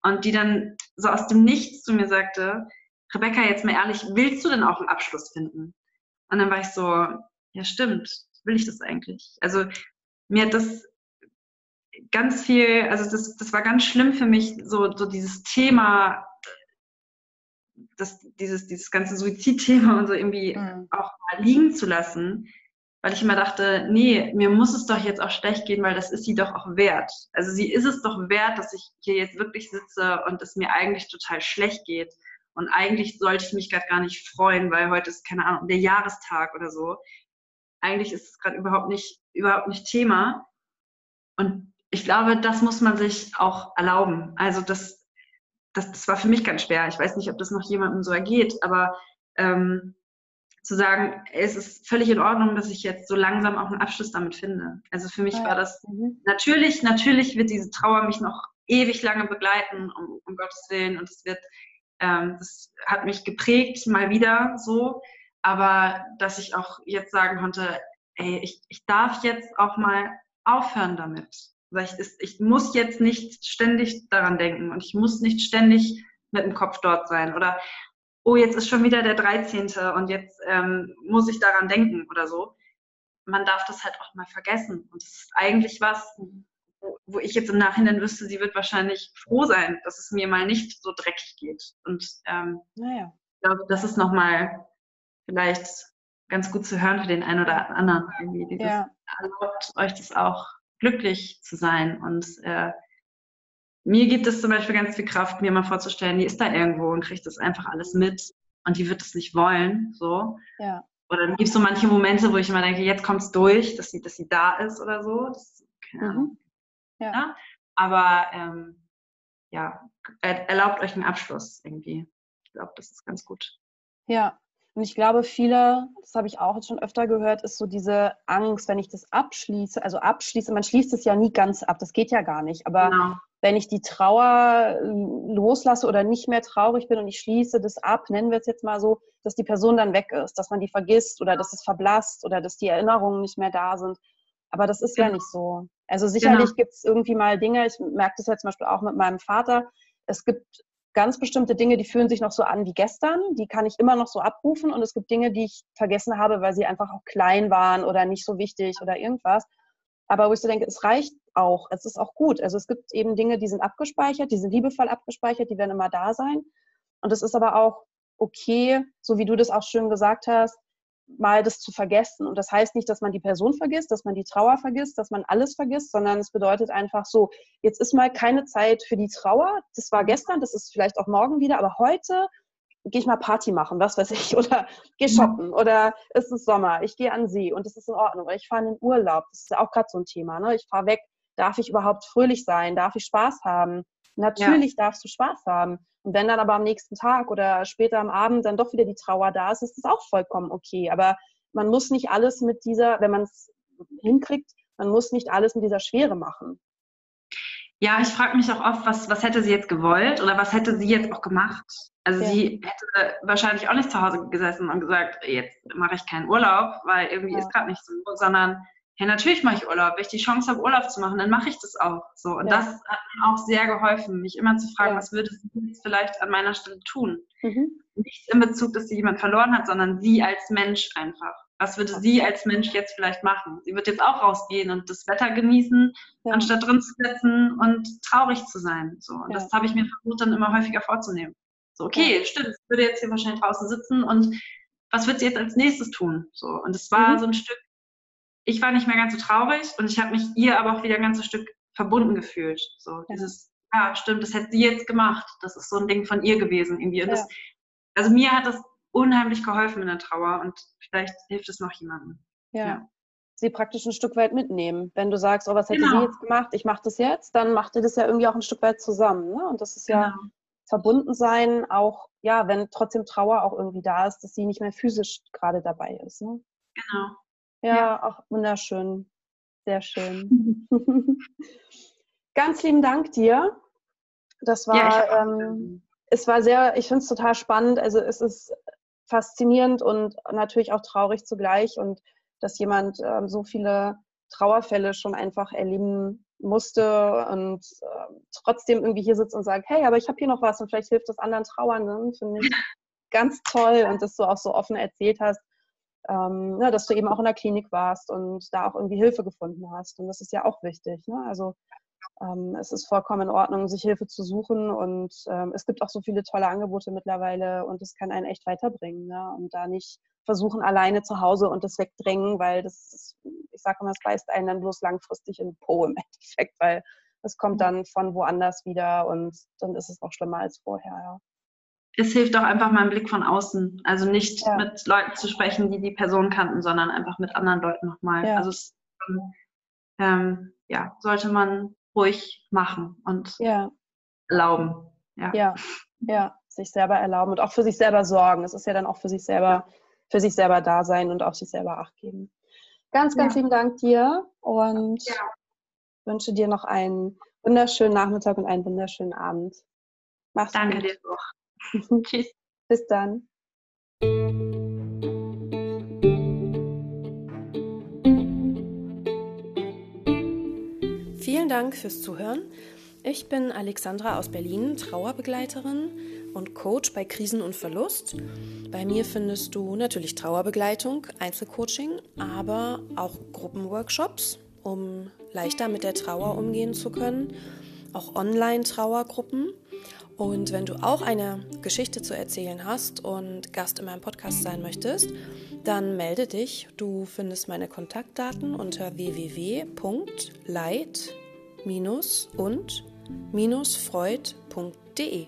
Und die dann so aus dem Nichts zu mir sagte, Rebecca, jetzt mal ehrlich, willst du denn auch einen Abschluss finden? Und dann war ich so, ja stimmt, will ich das eigentlich? Also mir hat das ganz viel, also das, das war ganz schlimm für mich, so, so dieses Thema, das, dieses, dieses ganze Suizidthema und so irgendwie mhm. auch mal liegen zu lassen, weil ich immer dachte, nee, mir muss es doch jetzt auch schlecht gehen, weil das ist sie doch auch wert. Also sie ist es doch wert, dass ich hier jetzt wirklich sitze und es mir eigentlich total schlecht geht. Und eigentlich sollte ich mich gerade gar nicht freuen, weil heute ist, keine Ahnung, der Jahrestag oder so. eigentlich ist es gerade überhaupt nicht, überhaupt nicht Thema. Und ich glaube, das muss man sich auch erlauben. Also das, das, das war für mich ganz schwer. Ich weiß nicht, ob das noch jemandem so ergeht, aber ähm, zu sagen, es ist völlig in Ordnung, dass ich jetzt so langsam auch einen Abschluss damit finde. Also für mich war das mhm. natürlich, natürlich wird diese Trauer mich noch ewig lange begleiten, um, um Gottes Willen. Und es wird, ähm, das hat mich geprägt, mal wieder so. Aber dass ich auch jetzt sagen konnte, ey, ich, ich darf jetzt auch mal aufhören damit. Weil ich, ich muss jetzt nicht ständig daran denken und ich muss nicht ständig mit dem Kopf dort sein. Oder oh, jetzt ist schon wieder der 13. und jetzt ähm, muss ich daran denken oder so. Man darf das halt auch mal vergessen. Und das ist eigentlich was, wo, wo ich jetzt im Nachhinein wüsste, sie wird wahrscheinlich froh sein, dass es mir mal nicht so dreckig geht. Und ähm, naja. ich glaube, das ist nochmal vielleicht ganz gut zu hören für den einen oder anderen. Irgendwie dieses, ja. erlaubt euch das auch glücklich zu sein und äh, mir gibt es zum Beispiel ganz viel Kraft, mir mal vorzustellen, die ist da irgendwo und kriegt das einfach alles mit und die wird es nicht wollen. So. Ja. Oder dann gibt es so manche Momente, wo ich immer denke, jetzt kommt es durch, dass sie, dass sie da ist oder so. Das, mhm. ja. ja. Aber ähm, ja, erlaubt euch einen Abschluss irgendwie. Ich glaube, das ist ganz gut. Ja, und ich glaube, viele, das habe ich auch schon öfter gehört, ist so diese Angst, wenn ich das abschließe, also abschließe, man schließt es ja nie ganz ab, das geht ja gar nicht. Aber genau wenn ich die Trauer äh, loslasse oder nicht mehr traurig bin und ich schließe das ab, nennen wir es jetzt mal so, dass die Person dann weg ist, dass man die vergisst oder dass es verblasst oder dass die Erinnerungen nicht mehr da sind. Aber das ist genau. ja nicht so. Also sicherlich genau. gibt es irgendwie mal Dinge, ich merke das ja zum Beispiel auch mit meinem Vater, es gibt ganz bestimmte Dinge, die fühlen sich noch so an wie gestern, die kann ich immer noch so abrufen und es gibt Dinge, die ich vergessen habe, weil sie einfach auch klein waren oder nicht so wichtig oder irgendwas. Aber wo ich so denke, es reicht auch, es ist auch gut. Also es gibt eben Dinge, die sind abgespeichert, die sind liebevoll abgespeichert, die werden immer da sein. Und es ist aber auch okay, so wie du das auch schön gesagt hast, mal das zu vergessen. Und das heißt nicht, dass man die Person vergisst, dass man die Trauer vergisst, dass man alles vergisst, sondern es bedeutet einfach so, jetzt ist mal keine Zeit für die Trauer. Das war gestern, das ist vielleicht auch morgen wieder, aber heute gehe ich mal Party machen, was weiß ich, oder gehe shoppen oder es ist Sommer, ich gehe an See und das ist in Ordnung. Oder ich fahre in den Urlaub, das ist ja auch gerade so ein Thema. Ne? Ich fahre weg, darf ich überhaupt fröhlich sein, darf ich Spaß haben? Natürlich ja. darfst du Spaß haben. Und wenn dann aber am nächsten Tag oder später am Abend dann doch wieder die Trauer da ist, ist das auch vollkommen okay. Aber man muss nicht alles mit dieser, wenn man es hinkriegt, man muss nicht alles mit dieser Schwere machen. Ja, ich frage mich auch oft, was, was hätte sie jetzt gewollt oder was hätte sie jetzt auch gemacht? Also ja. sie hätte wahrscheinlich auch nicht zu Hause gesessen und gesagt, jetzt mache ich keinen Urlaub, weil irgendwie ja. ist gerade nicht so, sondern ja, natürlich mache ich Urlaub. Wenn ich die Chance habe, Urlaub zu machen, dann mache ich das auch. So. Und ja. das hat mir auch sehr geholfen, mich immer zu fragen, was würde sie jetzt vielleicht an meiner Stelle tun? Mhm. Nicht in Bezug, dass sie jemand verloren hat, sondern sie als Mensch einfach was würde sie als Mensch jetzt vielleicht machen? Sie wird jetzt auch rausgehen und das Wetter genießen, ja. anstatt drin zu sitzen und traurig zu sein. So. Und ja. das habe ich mir versucht, dann immer häufiger vorzunehmen. So, okay, ja. stimmt, sie würde jetzt hier wahrscheinlich draußen sitzen und was wird sie jetzt als nächstes tun? So. Und es war mhm. so ein Stück, ich war nicht mehr ganz so traurig und ich habe mich ihr aber auch wieder ein ganzes Stück verbunden gefühlt. So, dieses, ja, stimmt, das hätte sie jetzt gemacht. Das ist so ein Ding von ihr gewesen irgendwie. Und das, also mir hat das unheimlich geholfen in der Trauer und vielleicht hilft es noch jemandem. Ja. ja. Sie praktisch ein Stück weit mitnehmen. Wenn du sagst, oh, was hätte genau. sie jetzt gemacht, ich mache das jetzt, dann macht ihr das ja irgendwie auch ein Stück weit zusammen. Ne? Und das ist ja genau. Verbunden sein, auch, ja, wenn trotzdem Trauer auch irgendwie da ist, dass sie nicht mehr physisch gerade dabei ist. Ne? Genau. Ja, ja, auch wunderschön. Sehr schön. Ganz lieben Dank dir. Das war, ja, ähm, es war sehr, ich finde es total spannend. Also es ist faszinierend und natürlich auch traurig zugleich und dass jemand ähm, so viele Trauerfälle schon einfach erleben musste und äh, trotzdem irgendwie hier sitzt und sagt, hey, aber ich habe hier noch was und vielleicht hilft das anderen Trauernden, finde ich ganz toll und dass du auch so offen erzählt hast, ähm, ja, dass du eben auch in der Klinik warst und da auch irgendwie Hilfe gefunden hast und das ist ja auch wichtig. Ne? Also ähm, es ist vollkommen in Ordnung, sich Hilfe zu suchen und ähm, es gibt auch so viele tolle Angebote mittlerweile und es kann einen echt weiterbringen. Ne? Und da nicht versuchen alleine zu Hause und das wegdrängen, weil das, ist, ich sage immer, es beißt einen dann bloß langfristig in den Po im Endeffekt, weil es kommt dann von woanders wieder und dann ist es auch schlimmer als vorher. Ja. es hilft auch einfach mal einen Blick von außen. Also nicht ja. mit Leuten zu sprechen, die die Person kannten, sondern einfach mit anderen Leuten nochmal. Ja. Also es, ähm, ja, sollte man ruhig machen und ja. erlauben. Ja. ja, ja, sich selber erlauben und auch für sich selber sorgen. Es ist ja dann auch für sich selber, für sich selber da sein und auf sich selber Acht geben. Ganz, ganz lieben Dank dir und wünsche dir noch einen wunderschönen Nachmittag und einen wunderschönen Abend. Mach's Danke gut. dir auch. Tschüss. Bis dann. Vielen Dank fürs Zuhören. Ich bin Alexandra aus Berlin, Trauerbegleiterin und Coach bei Krisen und Verlust. Bei mir findest du natürlich Trauerbegleitung, Einzelcoaching, aber auch Gruppenworkshops, um leichter mit der Trauer umgehen zu können, auch Online-Trauergruppen. Und wenn du auch eine Geschichte zu erzählen hast und Gast in meinem Podcast sein möchtest, dann melde dich. Du findest meine Kontaktdaten unter www.leit- und-freud.de.